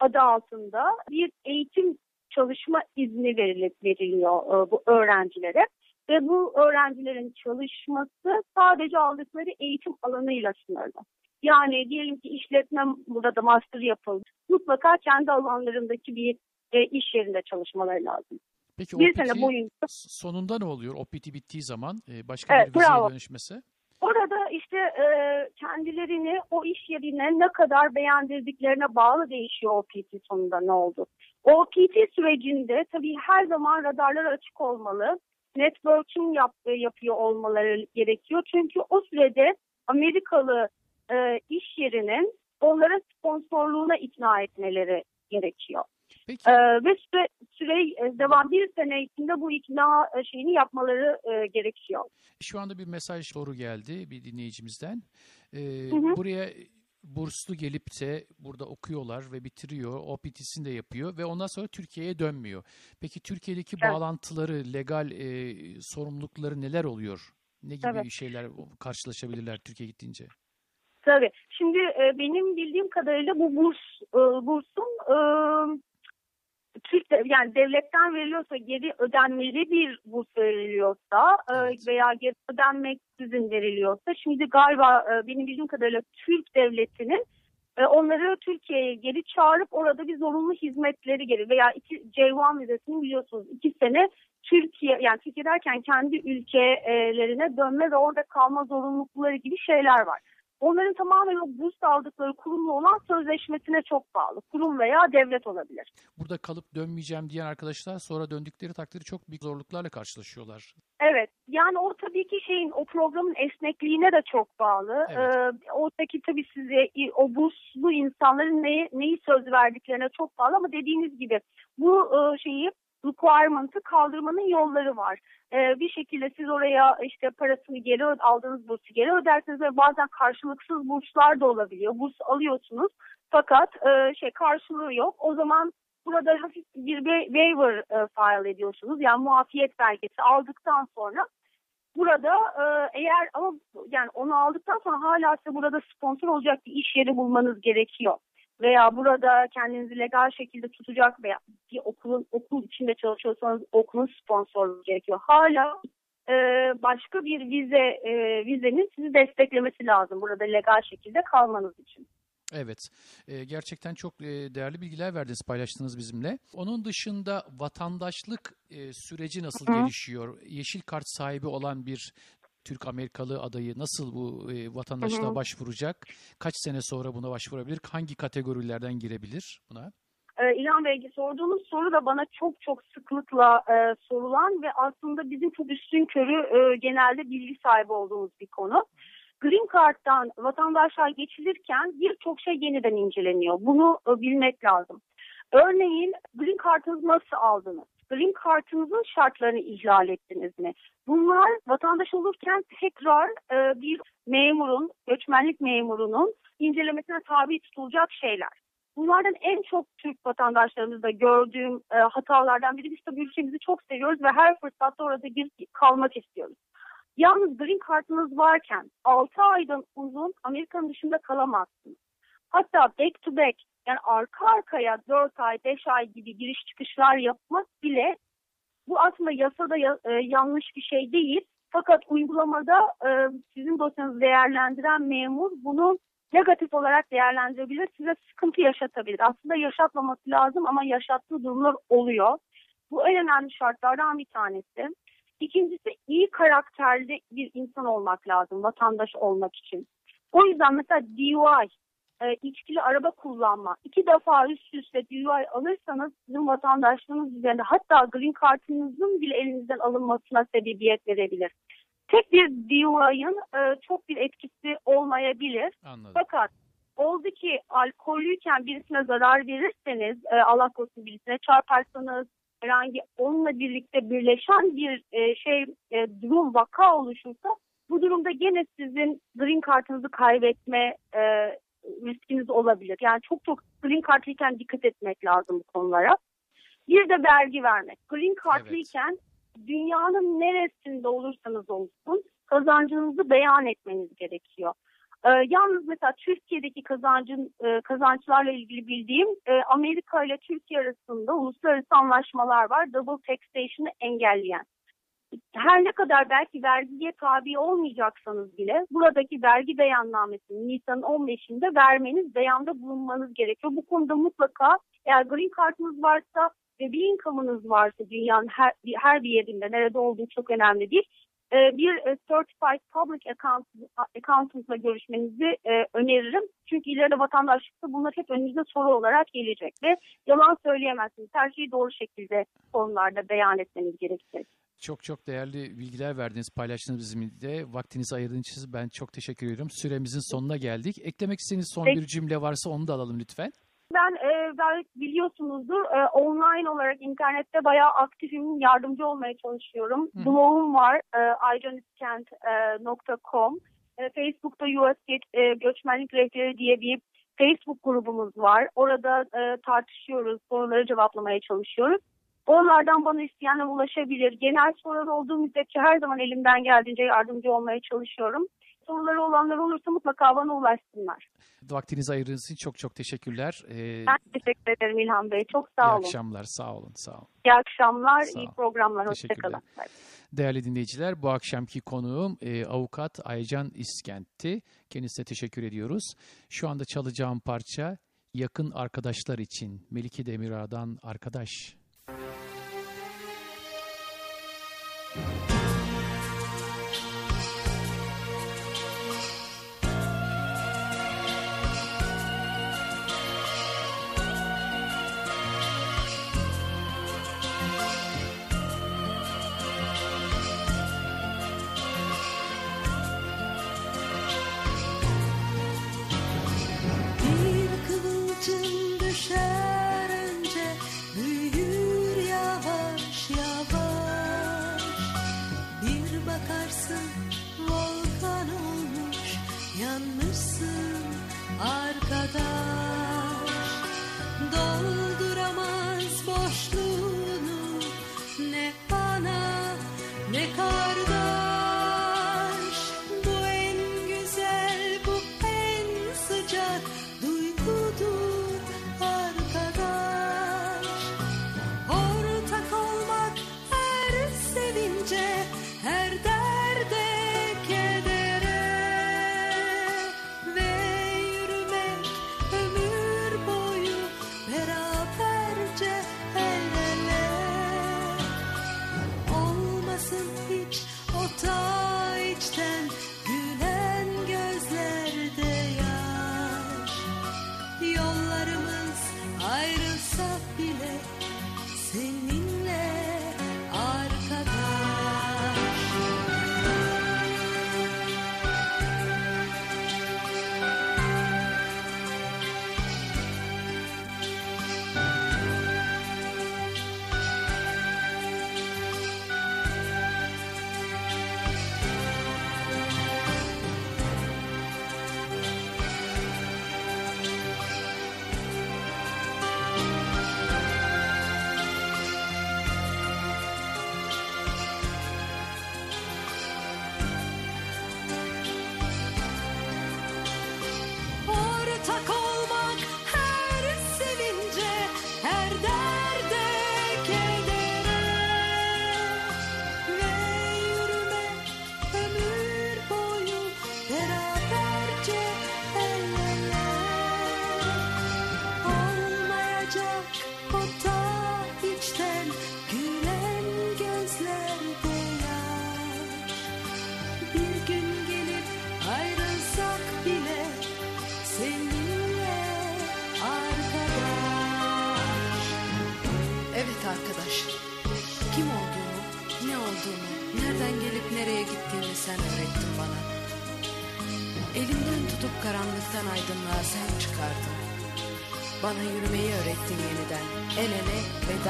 adı altında bir eğitim çalışma izni verilip veriliyor e, bu öğrencilere. Ve bu öğrencilerin çalışması sadece aldıkları eğitim alanıyla sınırlı. Yani diyelim ki işletme burada master yapıldı. Mutlaka kendi alanlarındaki bir e, iş yerinde çalışmaları lazım. Peki bir OPT sene boyunca sonunda ne oluyor? OPT bittiği zaman e, başka Evet, bir vizeye bravo. dönüşmesi? İşte e, kendilerini o iş yerine ne kadar beğendirdiklerine bağlı değişiyor OPT sonunda ne oldu. OPT sürecinde tabii her zaman radarlar açık olmalı. Networking yap, yapıyor olmaları gerekiyor. Çünkü o sürede Amerikalı e, iş yerinin onlara sponsorluğuna ikna etmeleri gerekiyor. Peki. E, ve süre, süre e, devam bir sene içinde bu ikna e, şeyini yapmaları e, gerekiyor. Şu anda bir mesaj soru geldi bir dinleyicimizden. Ee, Hı hı. Buraya burslu gelip de burada okuyorlar ve bitiriyor. OPT'sini de yapıyor ve ondan sonra Türkiye'ye dönmüyor. Peki Türkiye'deki Evet. bağlantıları, legal e, sorumlulukları neler oluyor? Ne gibi Evet. şeyler karşılaşabilirler Türkiye'ye gittiğince? Tabii. Şimdi e, benim bildiğim kadarıyla bu burs e, bursun e, Türk yani devletten veriliyorsa geri ödenmeli bir burs veriliyorsa e, Evet. veya geri ödenmeksizin veriliyorsa şimdi galiba e, benim bildiğim kadarıyla Türk devletinin e, onları Türkiye'ye geri çağırıp orada bir zorunlu hizmetleri geri veya iki C1 vizesini biliyorsunuz iki sene Türkiye yani Türkiye derken kendi ülkelerine dönme ve orada kalma zorunlulukları gibi şeyler var. Onların tamamen o burs aldıkları kurumla olan sözleşmesine çok bağlı. Kurum veya devlet olabilir. Burada kalıp dönmeyeceğim diyen arkadaşlar sonra döndükleri takdirde çok büyük zorluklarla karşılaşıyorlar. Evet. Yani o tabii ki şeyin o programın esnekliğine de çok bağlı. Evet. Ee, oradaki tabii size o burslu insanların neyi, neyi söz verdiklerine çok bağlı ama dediğiniz gibi bu e, şeyi requirement'ı kaldırmanın yolları var. Ee, bir şekilde siz oraya işte parasını geri aldığınız bursu geri ödersiniz ve bazen karşılıksız burslar da olabiliyor. Burs alıyorsunuz fakat e, şey karşılığı yok. O zaman burada hafif bir wa- waiver e, file ediyorsunuz. Yani muafiyet belgesi aldıktan sonra burada e, eğer ama yani onu aldıktan sonra hala size burada sponsor olacak bir iş yeri bulmanız gerekiyor. Veya burada kendinizi legal şekilde tutacak veya bir okulun okul içinde çalışıyorsanız okulun sponsorluğu gerekiyor. Hala e, başka bir vize e, vizenin sizi desteklemesi lazım burada legal şekilde kalmanız için. Evet, e, gerçekten çok e, değerli bilgiler verdiniz, paylaştınız bizimle. Onun dışında vatandaşlık e, süreci nasıl Hı. gelişiyor? Yeşil kart sahibi olan bir Türk-Amerikalı adayı nasıl bu e, vatandaşlığa Hı hı. başvuracak? Kaç sene sonra buna başvurabilir? Hangi kategorilerden girebilir buna? Ee, İlhan Bey sorduğunuz soru da bana çok çok sıklıkla e, sorulan ve aslında bizim çok üstün körü e, genelde bilgi sahibi olduğumuz bir konu. Green Card'dan vatandaşlar geçilirken birçok şey yeniden inceleniyor. Bunu e, bilmek lazım. Örneğin Green Card'ınızı nasıl aldınız? Green Card'ınızın şartlarını ihlal ettiniz mi? Bunlar vatandaş olurken tekrar e, bir memurun, göçmenlik memurunun incelemesine tabi tutulacak şeyler. Bunlardan en çok Türk vatandaşlarımızda gördüğüm e, hatalardan biri biz tabii ülkemizi çok seviyoruz ve her fırsatta orada girip kalmak istiyoruz. Yalnız green card'ınız varken 6 aydan uzun Amerika'nın dışında kalamazsınız. Hatta back to back yani arka arkaya 4 ay 5 ay gibi giriş çıkışlar yapmak bile bu aslında yasada ya- e, yanlış bir şey değil. Fakat uygulamada e, sizin dosyanızı değerlendiren memur bunu negatif olarak değerlendirebilir, size sıkıntı yaşatabilir. Aslında yaşatmaması lazım ama yaşattığı durumlar oluyor. Bu en önemli şartlardan bir tanesi. İkincisi iyi karakterli bir insan olmak lazım vatandaş olmak için. O yüzden mesela DUI, e, içkili araba kullanma, iki defa üst üste DUI alırsanız sizin vatandaşlığınız üzerinde hatta green card'ınızın bile elinizden alınmasına sebebiyet verebilir. Tek bir DUI'ın e, çok bir etkisi olmayabilir. Anladım. Fakat oldu ki alkollüyken birisine zarar verirseniz, e, Allah korusun birisine çarparsanız, herhangi onunla birlikte birleşen bir e, şey e, durum vaka oluşursa bu durumda gene sizin green card'ınızı kaybetme e, riskiniz olabilir. Yani çok çok green card'lıyken dikkat etmek lazım bu konulara. Bir de vergi vermek. Green card'lıyken dünyanın neresinde olursanız olsun kazancınızı beyan etmeniz gerekiyor. Ee, yalnız mesela Türkiye'deki kazancın e, kazançlarla ilgili bildiğim e, Amerika ile Türkiye arasında uluslararası anlaşmalar var. Double taxation'ı engelleyen. Her ne kadar belki vergiye tabi olmayacaksanız bile buradaki vergi beyannamesini Nisan'ın 15'inde vermeniz, beyanda bulunmanız gerekiyor. Bu konuda mutlaka eğer green card'ınız varsa ve bir income'ınız varsa dünyanın her, her bir yerinde nerede olduğu çok önemli değil. e, Bir e, Certified Public Accountant- Accountant'la görüşmenizi e, öneririm. Çünkü ileride vatandaşlıkta bunlar hep önünüze soru olarak gelecek ve yalan söyleyemezsiniz. Her şeyi doğru şekilde konularda beyan etmeniz gerekecek. Çok çok değerli bilgiler verdiniz, paylaştınız bizimle. Vaktinizi ayırdığınız için ben çok teşekkür ediyorum. Süremizin sonuna geldik. Eklemek istediğiniz son Peki. bir cümle varsa onu da alalım lütfen. Ben e, belki biliyorsunuzdur e, online olarak internette bayağı aktifim, yardımcı olmaya çalışıyorum. Hı. Blogum var e, aycaniskent.com. E, Facebook'ta US e, Göçmenlik Rehberi diye bir Facebook grubumuz var. Orada e, tartışıyoruz, soruları cevaplamaya çalışıyoruz. Oralardan bana isteyenler ulaşabilir. Genel sorular olduğu müddetçe her zaman elimden geldiğince yardımcı olmaya çalışıyorum. Soruları olanlar olursa mutlaka bana ulaşsınlar. Vaktinizi ayırdığınız için çok çok teşekkürler. Ee, Ben teşekkür ederim İlhan Bey. Çok iyi sağ olun. akşamlar, sağ olun, sağ olun. İyi akşamlar, Sağ iyi programlar. Hoşçakalın. Değerli dinleyiciler, bu akşamki konuğum e, avukat Aycan İskent'ti. Kendisine teşekkür ediyoruz. Şu anda çalacağım parça yakın arkadaşlar için Melike Demirağ'dan Arkadaş. Bir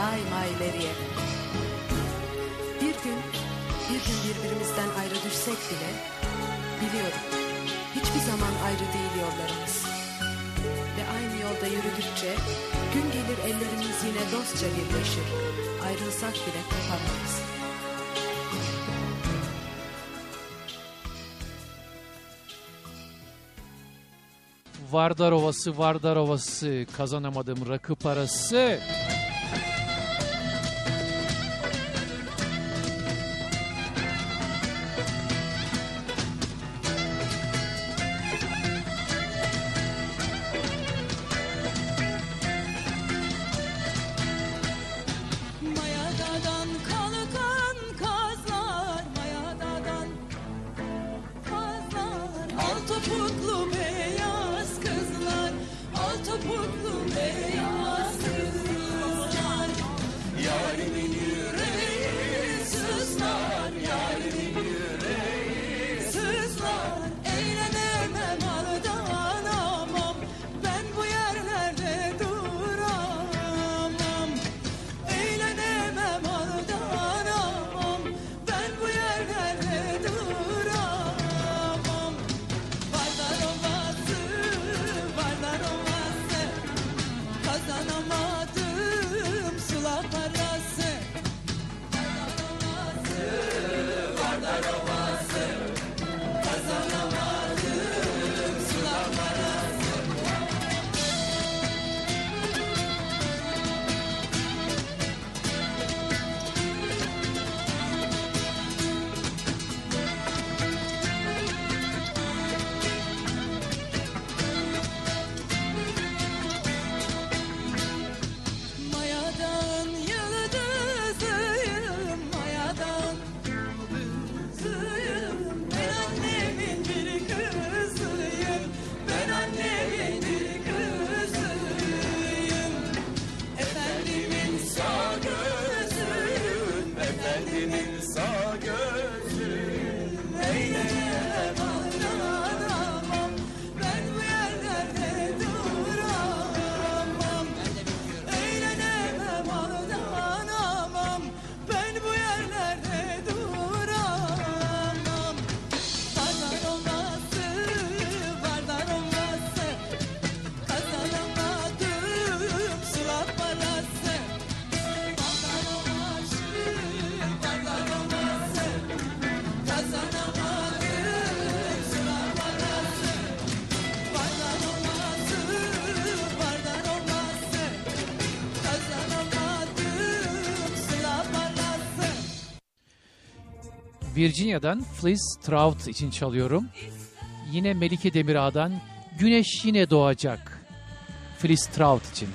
daima ileriye. Bir gün, bir gün birbirimizden ayrı düşsek bile biliyorum hiçbir zaman ayrı değil yollarımız. Ve aynı yolda yürüdükçe gün gelir ellerimiz yine dostça birleşir. Ayrılsak bile kopamayız. Vardar Ovası, Vardar Ovası, kazanamadığım rakı parası. Virginia'dan Fliss Trout için çalıyorum. Yine Melike Demirağ'dan Güneş Yine Doğacak Fliss Trout için.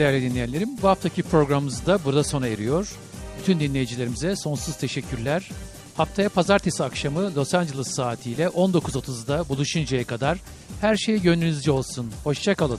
Değerli dinleyenlerim. Bu haftaki programımız da burada sona eriyor. Bütün dinleyicilerimize sonsuz teşekkürler. Haftaya pazartesi akşamı Los Angeles saatiyle 19.30'da buluşuncaya kadar her şey gönlünüzce olsun. Hoşçakalın.